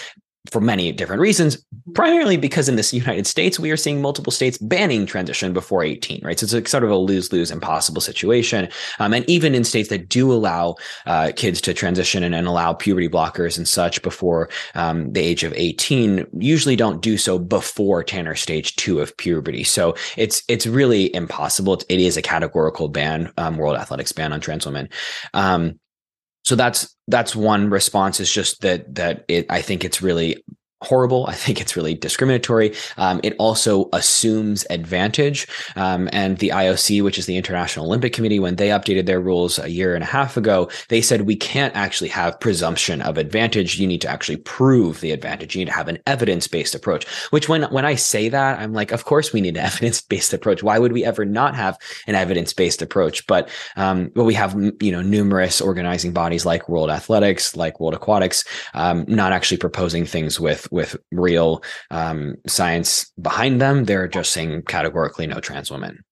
for many different reasons, primarily because in this United States, we are seeing multiple states banning transition before 18, right? So it's a sort of a lose lose impossible situation. Um, and even in states that do allow uh, kids to transition and, and allow puberty blockers and such before um, the age of 18, usually don't do so before Tanner stage two of puberty. So it's it's really impossible. It- it is a categorical ban, um, World Athletics ban on trans women. Um, so that's that's one response is just that that it i think it's really horrible. I think it's really discriminatory. Um, it also assumes advantage. Um, and the ioc which is the international olympic committee when they updated their rules a year and a half ago they said we can't actually have presumption of advantage. You need to actually prove the advantage. You need to have an evidence-based approach. Which when when i say that i'm like of course we need an evidence-based approach. Why would we ever not have an evidence-based approach? But um, but we have you know numerous organizing bodies like World Athletics, like World Aquatics, um, not actually proposing things with with real um, science behind them. They're just saying categorically no trans women.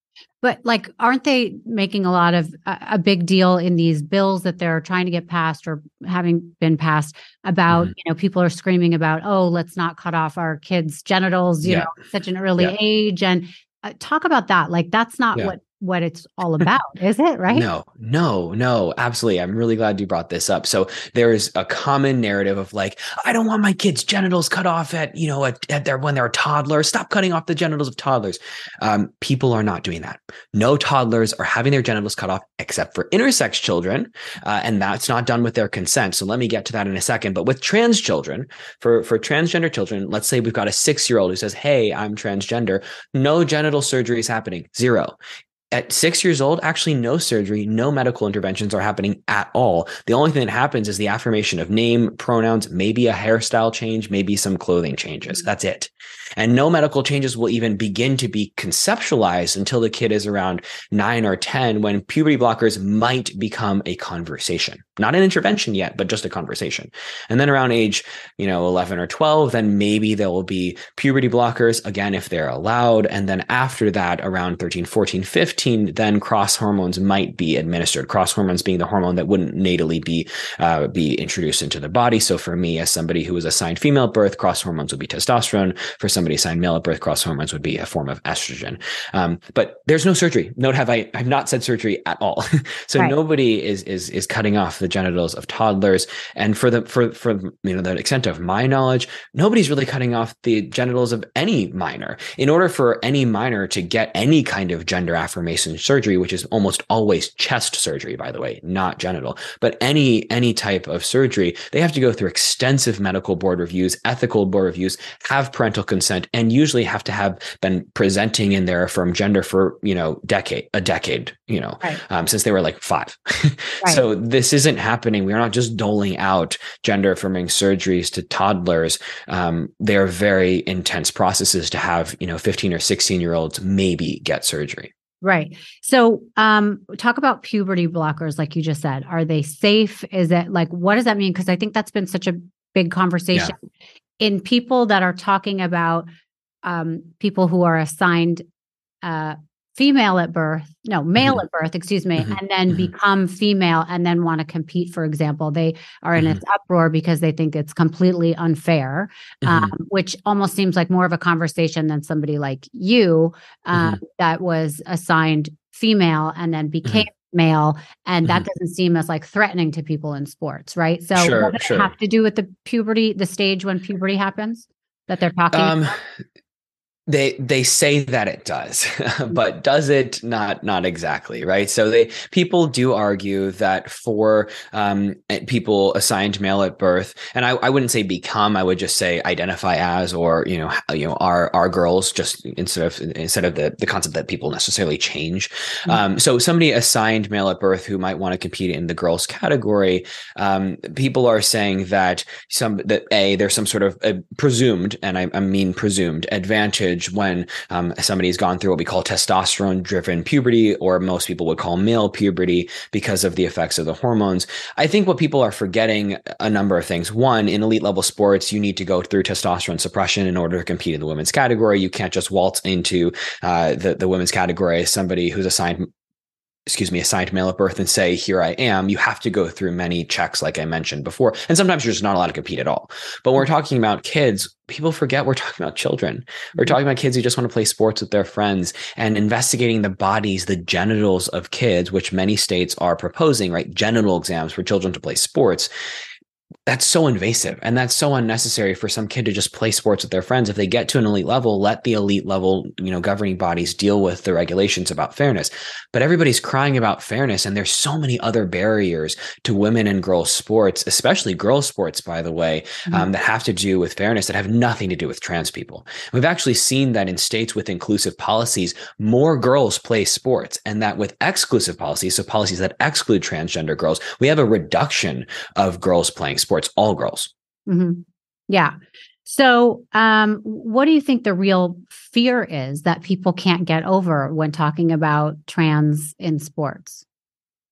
But like, aren't they making a lot of a, a big deal in these bills that they're trying to get passed or having been passed about, Mhm. you know, people are screaming about, oh, let's not cut off our kids' genitals, you Yeah. know, at such an early Yeah. age. And uh, talk about that. Like, that's not Yeah. what what it's all about, is it? Right? No, no, no, absolutely. I'm really glad you brought this up. So there is a common narrative of like, I don't want my kids' genitals cut off at, you know, at, at their when they're a toddler. Stop cutting off the genitals of toddlers. Um, people are not doing that. No toddlers are having their genitals cut off except for intersex children, uh, and that's not done with their consent. So let me get to that in a second. But with trans children, for for transgender children, let's say we've got a six year old who says, "Hey, I'm transgender." No genital surgery is happening. Zero at six years old, actually, no surgery, no medical interventions are happening at all. The only thing that happens is the affirmation of name, pronouns, maybe a hairstyle change, maybe some clothing changes. Mm-hmm. That's it. And no medical changes will even begin to be conceptualized until the kid is around nine or 10 when puberty blockers might become a conversation. Not an intervention yet, but just a conversation. And then around age, you know, 11 or 12, then maybe there will be puberty blockers again, if they're allowed. And then after that, around 13, 14, 15, then cross hormones might be administered. Cross hormones being the hormone that wouldn't natally be, uh, be introduced into the body. So for me, as somebody who was assigned female at birth, cross hormones would be testosterone. For somebody assigned male at birth, cross hormones would be a form of estrogen. Um, but there's no surgery. Note have I, I've not said surgery at all. so right. nobody is, is, is cutting off the genitals of toddlers. And for the, for, for, you know, the extent of my knowledge, nobody's really cutting off the genitals of any minor. In order for any minor to get any kind of gender affirmation surgery, which is almost always chest surgery, by the way, not genital, but any, any type of surgery, they have to go through extensive medical board reviews, ethical board reviews, have parental consent, and usually have to have been presenting in their affirmed gender for, you know, decade, a decade, you know, right. um, since they were like five. right. So this isn't happening. We're not just doling out gender affirming surgeries to toddlers. Um, they're very intense processes to have, you know, 15 or 16 year olds maybe get surgery. Right. So, um, talk about puberty blockers, like you just said. Are they safe? Is it like, what does that mean? Because I think that's been such a big conversation yeah. in people that are talking about um, people who are assigned uh, female at birth, no, male mm-hmm. at birth, excuse me, mm-hmm. and then mm-hmm. become female and then want to compete, for example. They are in mm-hmm. its uproar because they think it's completely unfair, um, mm-hmm. which almost seems like more of a conversation than somebody like you um, that was assigned female and then became male and that mm-hmm. doesn't seem as like threatening to people in sports right so sure, what does sure. it have to do with the puberty the stage when puberty happens that they're talking um, about? They they say that it does but does it not not exactly right so they people do argue that for um, eh, people assigned male at birth and I, I wouldn't say become i would just say identify as or you know you know are are girls just instead of instead of the the concept that people necessarily change mm-hmm. um, so somebody assigned male at birth who might want to compete in the girls category um, people are saying that some that a there's some sort of presumed and I, I mean presumed advantage when um, somebody's gone through what we call testosterone driven puberty, or most people would call male puberty because of the effects of the hormones. I think what people are forgetting a number of things. One, in elite level sports, you need to go through testosterone suppression in order to compete in the women's category. You can't just waltz into uh, the, the women's category as somebody who's assigned excuse me, assigned male at birth and say, here I am, you have to go through many checks, like I mentioned before. And sometimes you're just not allowed to compete at all. But when we're talking about kids, people forget we're talking about children. We're mm-hmm. talking about kids who just want to play sports with their friends and investigating the bodies, the genitals of kids, which many states are proposing, right? Genital exams for children to play sports that's so invasive and that's so unnecessary for some kid to just play sports with their friends. If they get to an elite level let the elite level you know governing bodies deal with the regulations about fairness. But everybody's crying about fairness and there's so many other barriers to women and girls sports especially girls sports by the way mm-hmm. um, that have to do with fairness that have nothing to do with trans people. We've actually seen that in states with inclusive policies more girls play sports and that with exclusive policies so policies that exclude transgender girls we have a reduction of girls playing sports sports, all girls. Mm-hmm. Yeah. So, um, what do you think the real fear is that people can't get over when talking about trans in sports?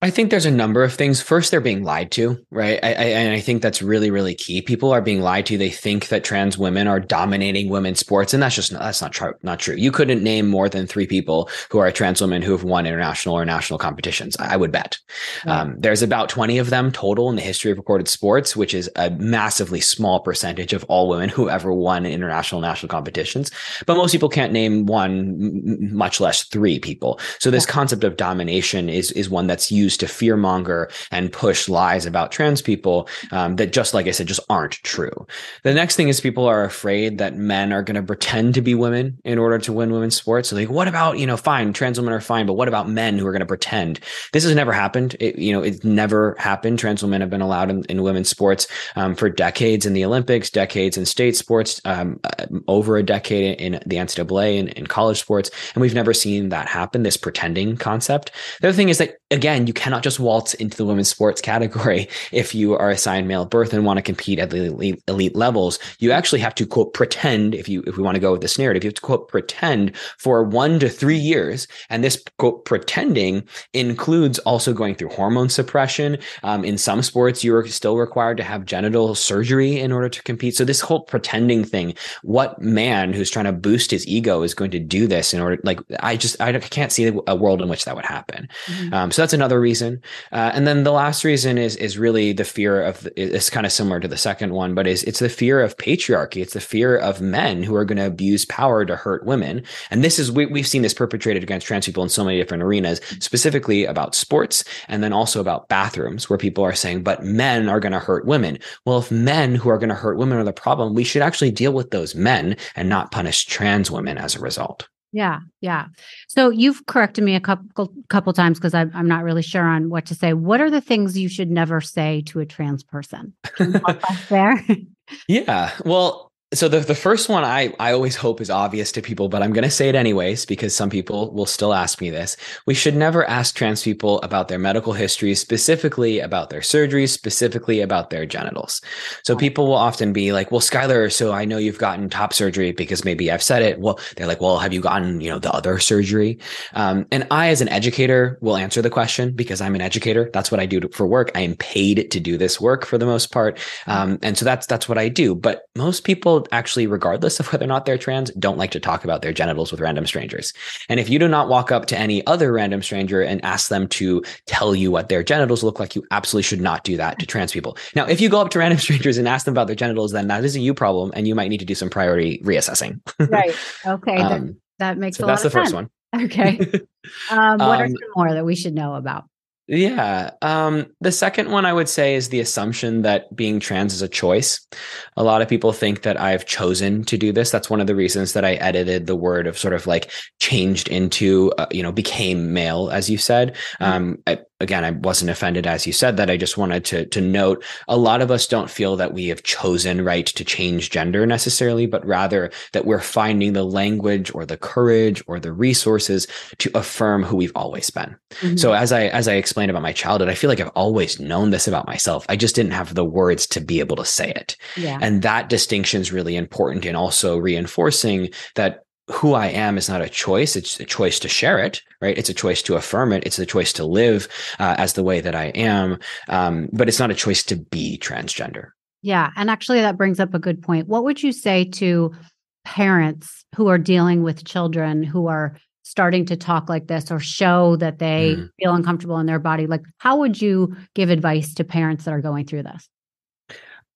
I think there's a number of things. First, they're being lied to, right? I, I, and I think that's really, really key. People are being lied to. They think that trans women are dominating women's sports, and that's just that's not true. Not true. You couldn't name more than three people who are trans women who have won international or national competitions. I would bet. Um, there's about 20 of them total in the history of recorded sports, which is a massively small percentage of all women who ever won international national competitions. But most people can't name one, much less three people. So this yeah. concept of domination is is one that's used used to fearmonger and push lies about trans people um, that just like I said, just aren't true. The next thing is people are afraid that men are going to pretend to be women in order to win women's sports. So like, what about, you know, fine, trans women are fine, but what about men who are going to pretend? This has never happened. It, you know, it's never happened. Trans women have been allowed in, in women's sports um, for decades in the Olympics, decades in state sports, um, uh, over a decade in the NCAA and in college sports. And we've never seen that happen, this pretending concept. The other thing is that again, you cannot just waltz into the women's sports category if you are assigned male birth and want to compete at the elite, elite levels. You actually have to quote pretend if you if we want to go with this narrative, you have to quote pretend for one to three years, and this quote pretending includes also going through hormone suppression. Um, in some sports, you are still required to have genital surgery in order to compete. So this whole pretending thing, what man who's trying to boost his ego is going to do this in order? Like, I just I can't see a world in which that would happen. Mm-hmm. Um, so that's another reason. Uh, and then the last reason is is really the fear of it's kind of similar to the second one, but is it's the fear of patriarchy. It's the fear of men who are going to abuse power to hurt women. And this is we, we've seen this perpetrated against trans people in so many different arenas, specifically about sports and then also about bathrooms, where people are saying, but men are going to hurt women. Well, if men who are going to hurt women are the problem, we should actually deal with those men and not punish trans women as a result. Yeah, yeah. So you've corrected me a couple couple times because I'm I'm not really sure on what to say. What are the things you should never say to a trans person? there. yeah. Well, so the, the first one I, I always hope is obvious to people, but I'm going to say it anyways because some people will still ask me this. We should never ask trans people about their medical history, specifically about their surgeries, specifically about their genitals. So people will often be like, well, Schuyler, so I know you've gotten top surgery because maybe I've said it. Well, they're like, well, have you gotten, you know, the other surgery? Um, and I, as an educator, will answer the question because I'm an educator. That's what I do for work. I am paid to do this work for the most part. Um, and so that's, that's what I do. But most people actually, regardless of whether or not they're trans, don't like to talk about their genitals with random strangers. And if you do not walk up to any other random stranger and ask them to tell you what their genitals look like, you absolutely should not do that to trans people. Now, if you go up to random strangers and ask them about their genitals, then that is a you problem, and you might need to do some priority reassessing. right. Okay. um, that, that, makes so a lot that's the first one. Okay. Um, what um, are some more that we should know about? Yeah. Um, the second one I would say is the assumption that being trans is a choice. A lot of people think that I've chosen to do this. That's one of the reasons that I edited the word of sort of like changed into, uh, you know, became male, as you said. Mm-hmm. Um, I, again, I wasn't offended as you said that. I just wanted to to note a lot of us don't feel that we have chosen right to change gender necessarily, but rather that we're finding the language or the courage or the resources to affirm who we've always been. Mm-hmm. So as I as I explained about my childhood, I feel like I've always known this about myself. I just didn't have the words to be able to say it. Yeah. And that distinction is really important in also reinforcing that who I am is not a choice. It's a choice to share it, right? It's a choice to affirm it. It's a choice to live uh, as the way that I am. Um, but it's not a choice to be transgender. Yeah. And actually, that brings up a good point. What would you say to parents who are dealing with children who are starting to talk like this or show that they mm. feel uncomfortable in their body? Like, how would you give advice to parents that are going through this?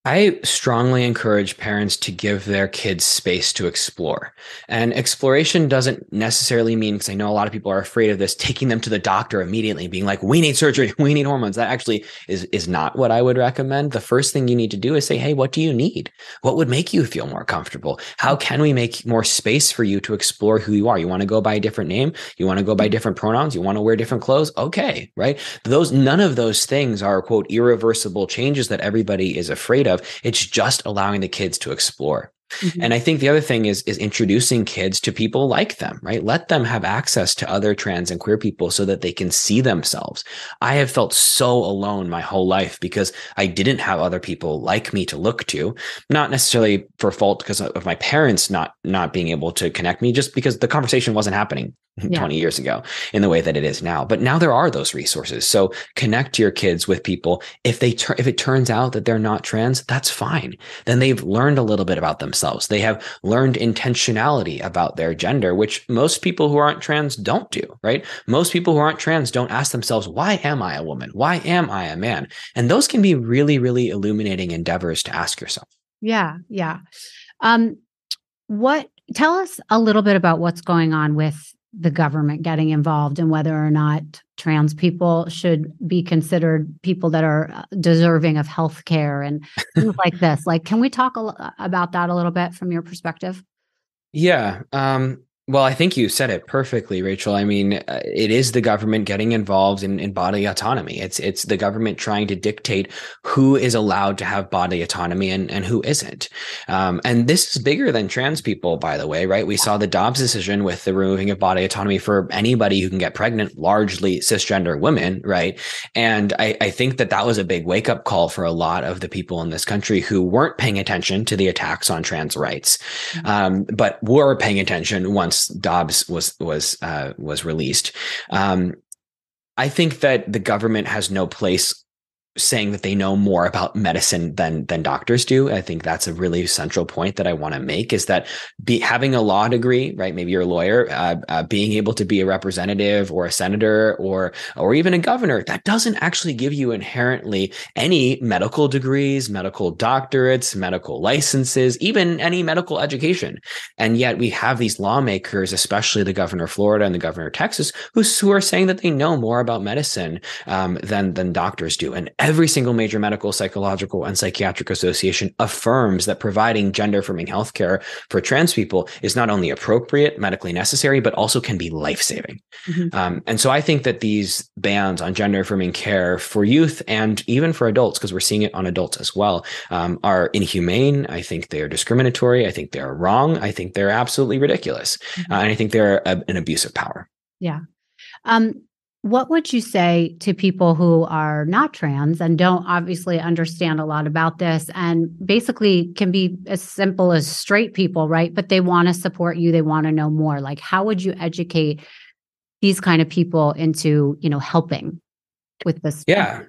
I strongly encourage parents to give their kids space to explore. And exploration doesn't necessarily mean, because I know a lot of people are afraid of this, taking them to the doctor immediately, being like, we need surgery, we need hormones. That actually is, is not what I would recommend. The first thing you need to do is say, hey, what do you need? What would make you feel more comfortable? How can we make more space for you to explore who you are? You want to go by a different name? You want to go by mm-hmm. different pronouns? You want to wear different clothes? Okay, right? Those, none of those things are, quote, irreversible changes that everybody is afraid of of. It's just allowing the kids to explore. Mm-hmm. And I think the other thing is is introducing kids to people like them, right? Let them have access to other trans and queer people so that they can see themselves. I have felt so alone my whole life because I didn't have other people like me to look to, not necessarily for fault because of my parents not not being able to connect me, just because the conversation wasn't happening yeah. 20 years ago in the way that it is now. But now there are those resources. So connect your kids with people. If they tur- if it turns out that they're not trans, that's fine. Then they've learned a little bit about themselves. They have learned intentionality about their gender, which most people who aren't trans don't do, right? Most people who aren't trans don't ask themselves, why am I a woman? Why am I a man? And those can be really, really illuminating endeavors to ask yourself. Yeah. Yeah. Um, what tell us a little bit about what's going on with the government getting involved in whether or not trans people should be considered people that are uh, deserving of health care and things like this. Like can we talk a, about that a little bit from your perspective? Yeah um Well, I think you said it perfectly, Rachel. I mean, uh, it is the government getting involved in, in body autonomy. It's it's the government trying to dictate who is allowed to have body autonomy and, and who isn't. Um, and this is bigger than trans people, by the way, right? We saw the Dobbs decision with the removing of body autonomy for anybody who can get pregnant, largely cisgender women, right? And I, I think that that was a big wake up call for a lot of the people in this country who weren't paying attention to the attacks on trans rights, mm-hmm. um, but were paying attention once Dobbs was was uh, was released. Um, I think that the government has no place saying that they know more about medicine than than doctors do. I think that's a really central point that I want to make is that be, having a law degree, right? Maybe you're a lawyer, uh, uh, being able to be a representative or a senator or or even a governor, that doesn't actually give you inherently any medical degrees, medical doctorates, medical licenses, even any medical education. And yet we have these lawmakers, especially the governor of Florida and the governor of Texas, who who are saying that they know more about medicine um, than than doctors do. And every single major medical, psychological, and psychiatric association affirms that providing gender affirming healthcare for trans people is not only appropriate, medically necessary, but also can be life saving. Mm-hmm. Um, and so I think that these bans on gender affirming care for youth and even for adults, because we're seeing it on adults as well, um, are inhumane. I think they're discriminatory. I think they're wrong. I think they're absolutely ridiculous. Mm-hmm. Uh, and I think they're a, an abuse of power. Yeah. Um, what would you say to people who are not trans and don't obviously understand a lot about this and basically can be as simple as straight people, right? But they want to support you, they want to know more. Like, how would you educate these kind of people into, you know, helping with this? Yeah.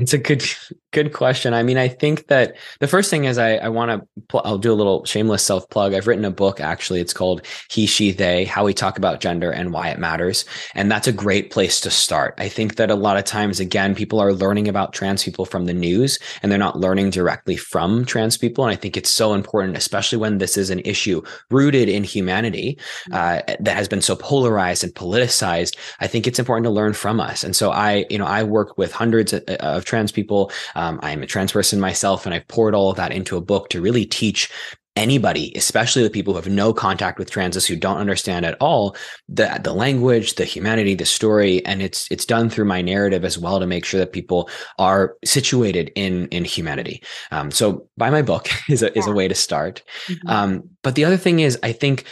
It's a good good question. I mean, I think that the first thing is I, I want to pl- I'll do a little shameless self plug. I've written a book actually. It's called He She They: How We Talk About Gender and Why It Matters, and that's a great place to start. I think that a lot of times again people are learning about trans people from the news and they're not learning directly from trans people and I think it's so important especially when this is an issue rooted in humanity mm-hmm. uh, that has been so polarized and politicized. I think it's important to learn from us. And so I, you know, I work with hundreds of, of trans people. Um, I'm a trans person myself, and I've poured all of that into a book to really teach anybody, especially the people who have no contact with transes who don't understand at all the the language, the humanity, the story, and it's it's done through my narrative as well to make sure that people are situated in in humanity. Um, so buy my book is a is a way to start. Mm-hmm. Um, but the other thing is, I think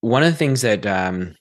one of the things that um,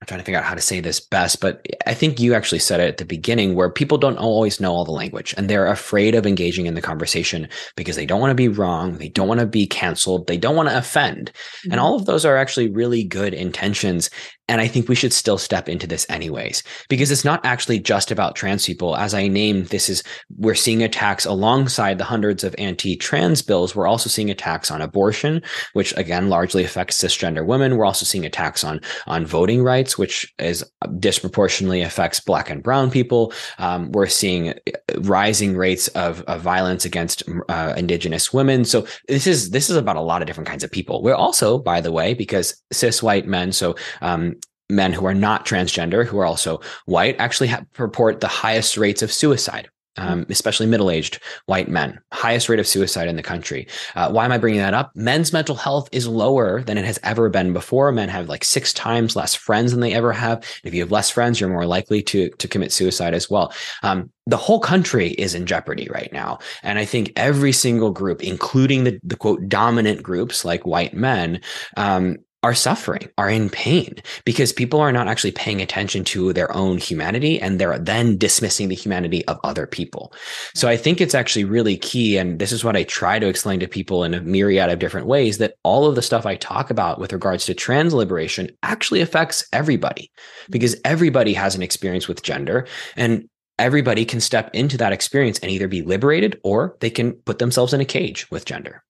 I'm trying to figure out how to say this best, but I think you actually said it at the beginning where people don't always know all the language and they're afraid of engaging in the conversation because they don't want to be wrong. They don't want to be canceled. They don't want to offend. Mm-hmm. And all of those are actually really good intentions. And I think we should still step into this anyways, because it's not actually just about trans people. As I named, this is, we're seeing attacks alongside the hundreds of anti trans bills. We're also seeing attacks on abortion, which again, largely affects cisgender women. We're also seeing attacks on, on voting rights, which is disproportionately affects black and brown people. Um, we're seeing rising rates of, of violence against uh, indigenous women. So this is, this is about a lot of different kinds of people. We're also, by the way, because cis white men, so, um, men who are not transgender, who are also white, actually have, report the highest rates of suicide. Um, especially middle-aged white men, highest rate of suicide in the country. Uh, why am I bringing that up? Men's mental health is lower than it has ever been before. Men have like six times less friends than they ever have. If you have less friends, you're more likely to to commit suicide as well. Um, the whole country is in jeopardy right now, and I think every single group, including the the quote dominant groups like white men, um, are suffering, are in pain because people are not actually paying attention to their own humanity and they're then dismissing the humanity of other people. So I think it's actually really key. And this is what I try to explain to people in a myriad of different ways that all of the stuff I talk about with regards to trans liberation actually affects everybody because everybody has an experience with gender and everybody can step into that experience and either be liberated or they can put themselves in a cage with gender.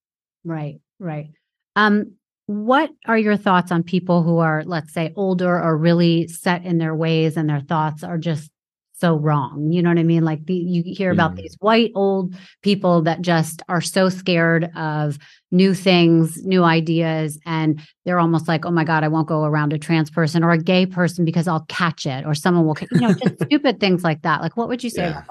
Right, right. Um, what are your thoughts on people who are, let's say, older or really set in their ways and their thoughts are just so wrong? You know what I mean? Like the, you hear about mm. these white old people that just are so scared of new things, new ideas, and they're almost like, oh my God, I won't go around a trans person or a gay person because I'll catch it or someone will, you know, just stupid things like that. Like, what would you say yeah.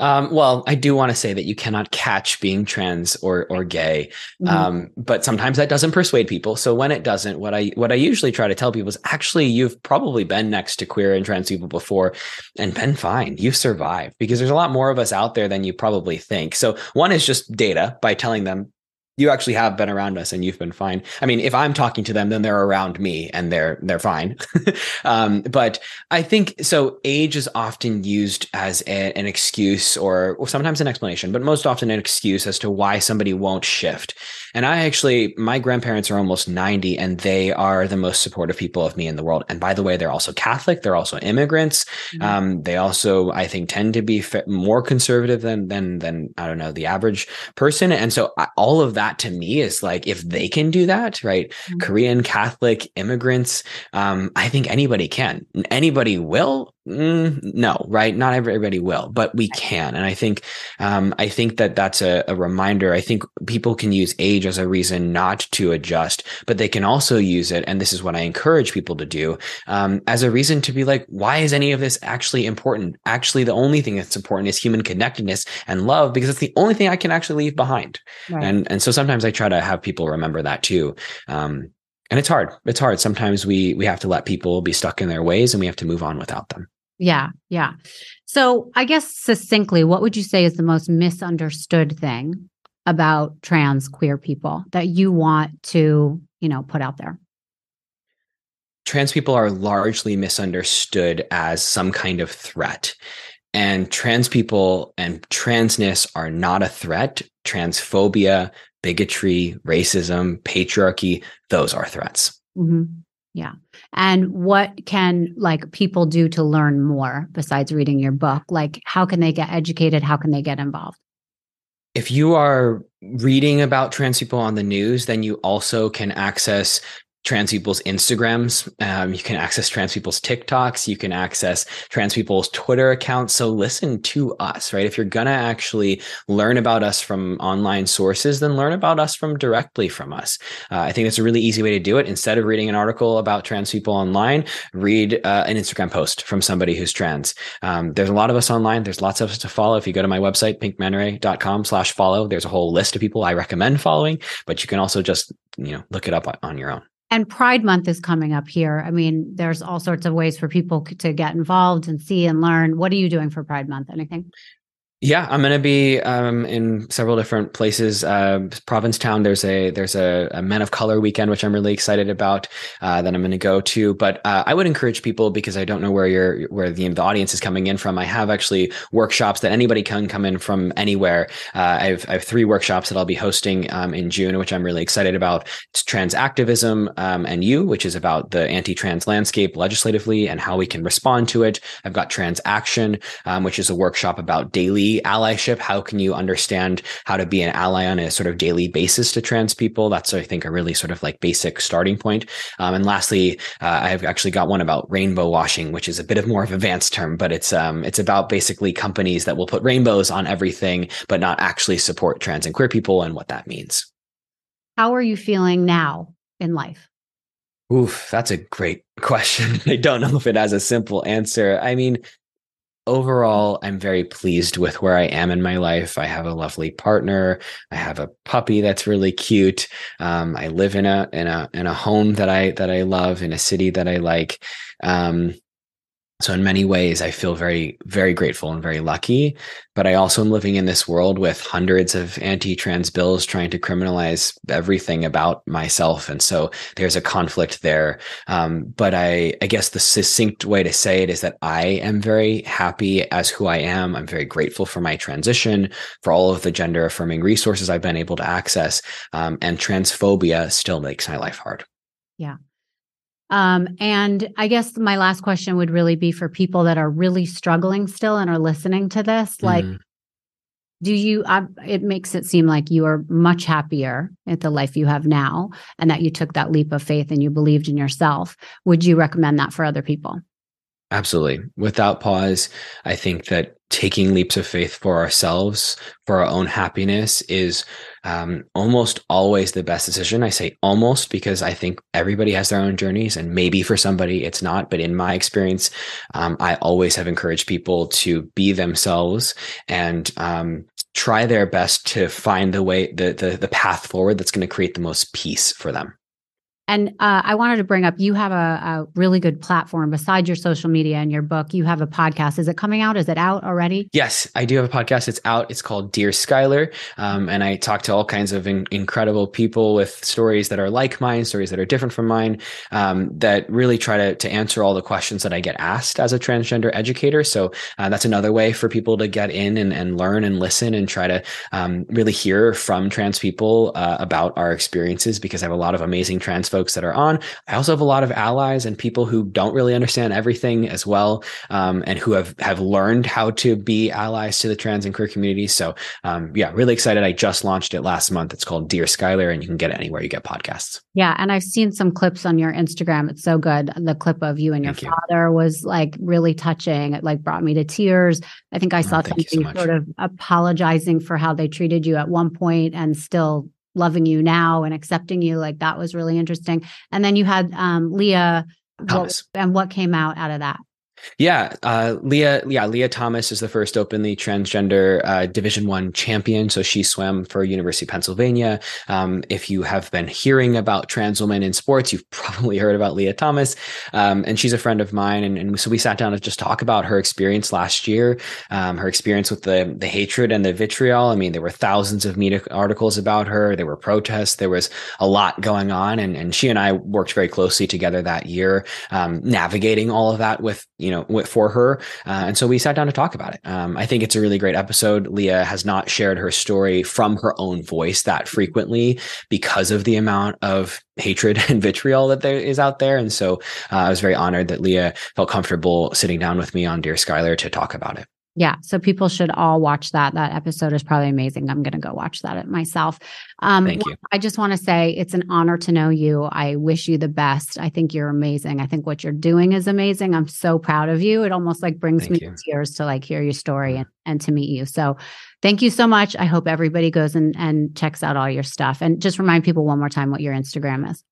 Um, well, I do want to say that you cannot catch being trans or or gay, Mhm. um, but sometimes that doesn't persuade people. So when it doesn't, what I what I usually try to tell people is actually you've probably been next to queer and trans people before, and been fine. You've survived because there's a lot more of us out there than you probably think. So one is just data by telling them you actually have been around us and you've been fine. I mean, if I'm talking to them, then they're around me and they're they're fine. um, but I think so. Age is often used as a, an excuse or, or sometimes an explanation, but most often an excuse as to why somebody won't shift. And I actually, my grandparents are almost 90 and they are the most supportive people of me in the world. And by the way, they're also Catholic. They're also immigrants. Mhm. Um, they also, I think, tend to be more conservative than than than I don't know the average person. And so I, all of that to me is like if they can do that, right? Mhm. Korean Catholic immigrants, um, I think anybody can. Anybody will. Mm, no, right? Not everybody will, but we can. And I think, um, I think that that's a, a reminder. I think people can use age as a reason not to adjust, but they can also use it. And this is what I encourage people to do um, as a reason to be like, why is any of this actually important? Actually, the only thing that's important is human connectedness and love, because it's the only thing I can actually leave behind. Right. And and so sometimes I try to have people remember that too. Um, and it's hard. It's hard. Sometimes we we have to let people be stuck in their ways, and we have to move on without them. Yeah, yeah. So I guess succinctly, what would you say is the most misunderstood thing about trans queer people that you want to, you know, put out there? trans people are largely misunderstood as some kind of threat. And trans people and transness are not a threat. Transphobia, bigotry, racism, patriarchy, those are threats. hmm Yeah. And what can like people do to learn more besides reading your book? Like, how can they get educated? How can they get involved? If you are reading about trans people on the news, then you also can access trans people's Instagrams. Um, you can access trans people's TikToks. You can access trans people's Twitter accounts. So listen to us, right? If you're going to actually learn about us from online sources, then learn about us from directly from us. Uh, I think that's a really easy way to do it. Instead of reading an article about trans people online, read uh, an Instagram post from somebody who's trans. Um, there's a lot of us online. There's lots of us to follow. If you go to my website, pinkmantaray.com slash follow, there's a whole list of people I recommend following, but you can also just, you know, look it up on your own. And Pride Month is coming up here. I mean, there's all sorts of ways for people to get involved and see and learn. What are you doing for Pride Month? Anything? Yeah, I'm going to be um, in several different places. Uh, Provincetown, there's a there's a, a Men of Color weekend, which I'm really excited about. Uh, that I'm going to go to. But uh, I would encourage people because I don't know where your where the, the audience is coming in from. I have actually workshops that anybody can come in from anywhere. Uh, I have I have three workshops that I'll be hosting um, in June, which I'm really excited about. It's trans activism um, and you, which is about the anti-trans landscape legislatively and how we can respond to it. I've got Trans Action, um, which is a workshop about daily allyship. How can you understand how to be an ally on a sort of daily basis to trans people? That's, I think, a really sort of like basic starting point. Um, and lastly, uh, I've actually got one about rainbow washing, which is a bit of more of an advanced term, but it's um, it's about basically companies that will put rainbows on everything, but not actually support trans and queer people and what that means. How are you feeling now in life? Oof, that's a great question. I don't know if it has a simple answer. I mean, overall, I'm very pleased with where I am in my life. I have a lovely partner. I have a puppy that's really cute. Um, I live in a in a in a home that I that I love in a city that I like. Um, so in many ways, I feel very, very grateful and very lucky. But I also am living in this world with hundreds of anti-trans bills trying to criminalize everything about myself, and so there's a conflict there. Um, but I, I guess the succinct way to say it is that I am very happy as who I am. I'm very grateful for my transition, for all of the gender affirming resources I've been able to access, um, and transphobia still makes my life hard. Um, and I guess my last question would really be for people that are really struggling still and are listening to this. Like, Mhm. do you, uh, it makes it seem like you are much happier at the life you have now and that you took that leap of faith and you believed in yourself. Would you recommend that for other people? Absolutely. Without pause, I think that taking leaps of faith for ourselves, for our own happiness, is um, almost always the best decision. I say almost because I think everybody has their own journeys, and maybe for somebody it's not. But in my experience, um, I always have encouraged people to be themselves and um, try their best to find the way, the the, the path forward that's going to create the most peace for them. And uh, I wanted to bring up you have a, a, really good platform besides your social media and your book. You have a podcast. Is it coming out? Is it out already? Yes, I do have a podcast. It's out. It's called Dear Schuyler. Um, and I talk to all kinds of in- incredible people with stories that are like mine, stories that are different from mine, um, that really try to, to answer all the questions that I get asked as a transgender educator. So uh, that's another way for people to get in and, and learn and listen and try to um, really hear from trans people uh, about our experiences because I have a lot of amazing trans folks that are on. I also have a lot of allies and people who don't really understand everything as well, um, and who have have learned how to be allies to the trans and queer community. So, um, yeah, really excited. I just launched it last month. It's called Dear Schuyler, and you can get it anywhere you get podcasts. Yeah, and I've seen some clips on your Instagram. It's so good. The clip of you and your Thank father you. was like really touching. It like brought me to tears. I think I oh, saw oh, something so sort of apologizing for how they treated you at one point and still loving you now and accepting you like that was really interesting. And then you had um leah what, and what came out out of that yeah, uh, Leah. Yeah, Leah Thomas is the first openly transgender uh, Division One champion. So she swam for University of Pennsylvania. Um, if you have been hearing about trans women in sports, you've probably heard about Leah Thomas, um, and she's a friend of mine. And, and, so we sat down to just talk about her experience last year, um, her experience with the the hatred and the vitriol. I mean, there were thousands of media articles about her. There were protests. There was a lot going on, and and she and I worked very closely together that year, um, navigating all of that with you know know for her uh, and so we sat down to talk about it. Um, i think it's a really great episode. Leah has not shared her story from her own voice that frequently because of the amount of hatred and vitriol that there is out there and so uh, i was very honored that leah felt comfortable sitting down with me on dear Schuyler to talk about it yeah. So people should all watch that. That episode is probably amazing. I'm going to go watch that myself. Um, Thank you. I just want to say it's an honor to know you. I wish you the best. I think you're amazing. I think what you're doing is amazing. I'm so proud of you. It almost like brings thank me you. to tears to like hear your story and, and to meet you. So thank you so much. I hope everybody goes and, and checks out all your stuff. And just remind people one more time what your Instagram is.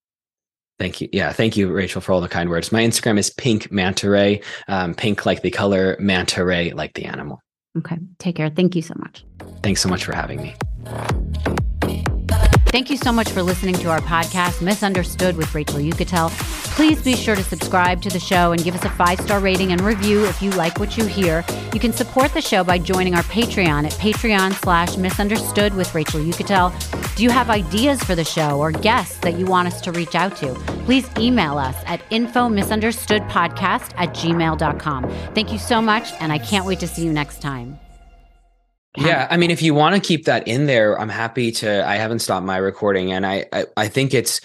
Thank you. Yeah. Thank you, Rachel, for all the kind words. My Instagram is pink manta ray, um, pink like the color, manta ray like the animal. Okay. Take care. Thank you so much. Thanks so much for having me. Thank you so much for listening to our podcast, Miss Understood with Rachel Uchitel. Please be sure to subscribe to the show and give us a five star rating and review if you like what you hear. You can support the show by joining our Patreon at Patreon slash Misunderstood with Rachel Uchitel. Do you have ideas for the show or guests that you want us to reach out to? Please email us at info misunderstoodpodcast at gmail.com. Thank you so much, and I can't wait to see you next time. Yeah, I mean, if you want to keep that in there, I'm happy to. I haven't stopped my recording, and I, I, I think it's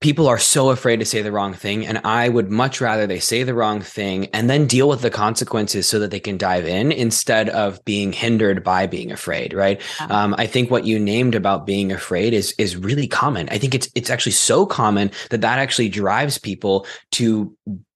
people are so afraid to say the wrong thing and i would much rather they say the wrong thing and then deal with the consequences so that they can dive in instead of being hindered by being afraid right um, i think what you named about being afraid is is really common i think it's it's actually so common that that actually drives people to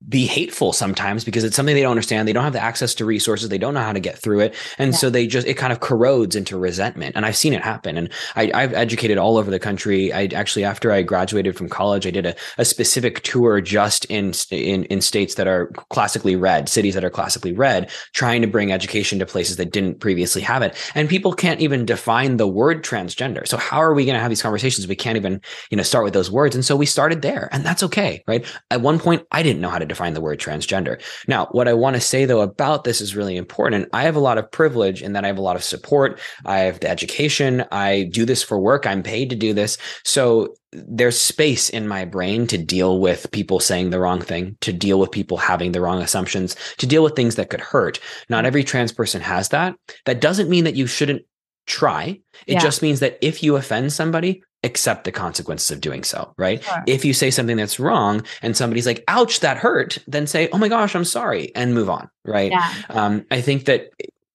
be hateful sometimes because it's something they don't understand. They don't have the access to resources. They don't know how to get through it. And yeah. so they just, it kind of corrodes into resentment. And I've seen it happen. And I, have educated all over the country. I actually, after I graduated from college, I did a, a specific tour just in, in, in states that are classically red, cities that are classically red, trying to bring education to places that didn't previously have it. And people can't even define the word transgender. So how are we going to have these conversations? We can't even, you know, start with those words. And so we started there and that's okay. Right. At one point, I didn't know how to define the word transgender. Now, what I want to say though about this is really important. I have a lot of privilege in that I have a lot of support. I have the education. I do this for work. I'm paid to do this. So there's space in my brain to deal with people saying the wrong thing, to deal with people having the wrong assumptions, to deal with things that could hurt. Not mm. every trans person has that. That doesn't mean that you shouldn't try. It yeah. just means that if you offend somebody, accept the consequences of doing so, right? Sure. If you say something that's wrong and somebody's like, ouch, that hurt, then say, oh my gosh, I'm sorry, and move on, right? Yeah. Um, I think that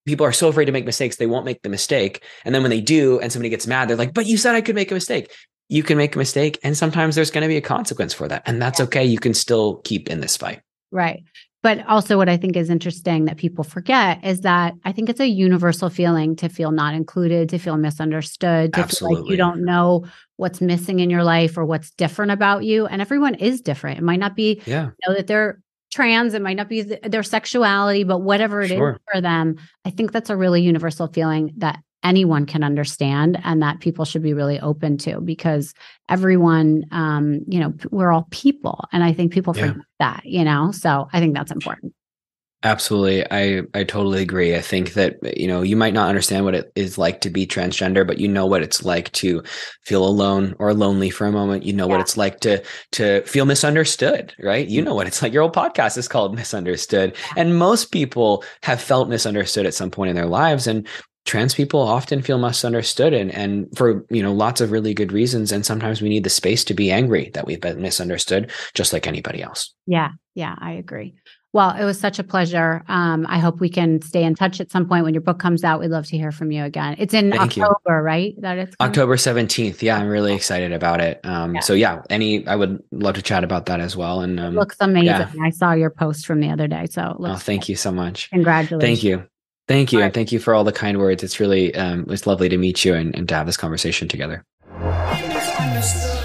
people are so afraid to make mistakes, they won't make the mistake. And then when they do and somebody gets mad, they're like, but you said I could make a mistake. You can make a mistake, and sometimes there's going to be a consequence for that. And that's yeah. okay. You can still keep in this fight. Right. But also what I think is interesting that people forget is that I think it's a universal feeling to feel not included, to feel misunderstood, to feel like you don't know what's missing in your life or what's different about you. And everyone is different. It might not be Yeah. know that they're trans it might not be th- their sexuality but whatever it is Sure. for them i think that's a really universal feeling that anyone can understand and that people should be really open to because everyone um you know we're all people and i think people Yeah. forget that you know so i think that's important Absolutely. I, I totally agree. I think that, you know, you might not understand what it is like to be transgender, but you know what it's like to feel alone or lonely for a moment. You know what it's like to to feel misunderstood, right? You know what it's like. Your old podcast is called Misunderstood. And most people have felt misunderstood at some point in their lives. And trans people often feel misunderstood and and for you know lots of really good reasons. And sometimes we need the space to be angry that we've been misunderstood, just like anybody else. yeah yeah i agree well it was such a pleasure um i hope we can stay in touch at some point when your book comes out we'd love to hear from you again it's in Thank you. october right that it's coming? October 17th. Yeah, I'm really excited about it. Um, Yeah. so yeah, any, I would love to chat about that as well. And, um, looks amazing yeah. i saw your post from the other day so it oh, thank you so much. congratulations Thank you. Thank you. All And thank you for all the kind words. It's really, um, it's lovely to meet you and, and to have this conversation together. Misunderstood.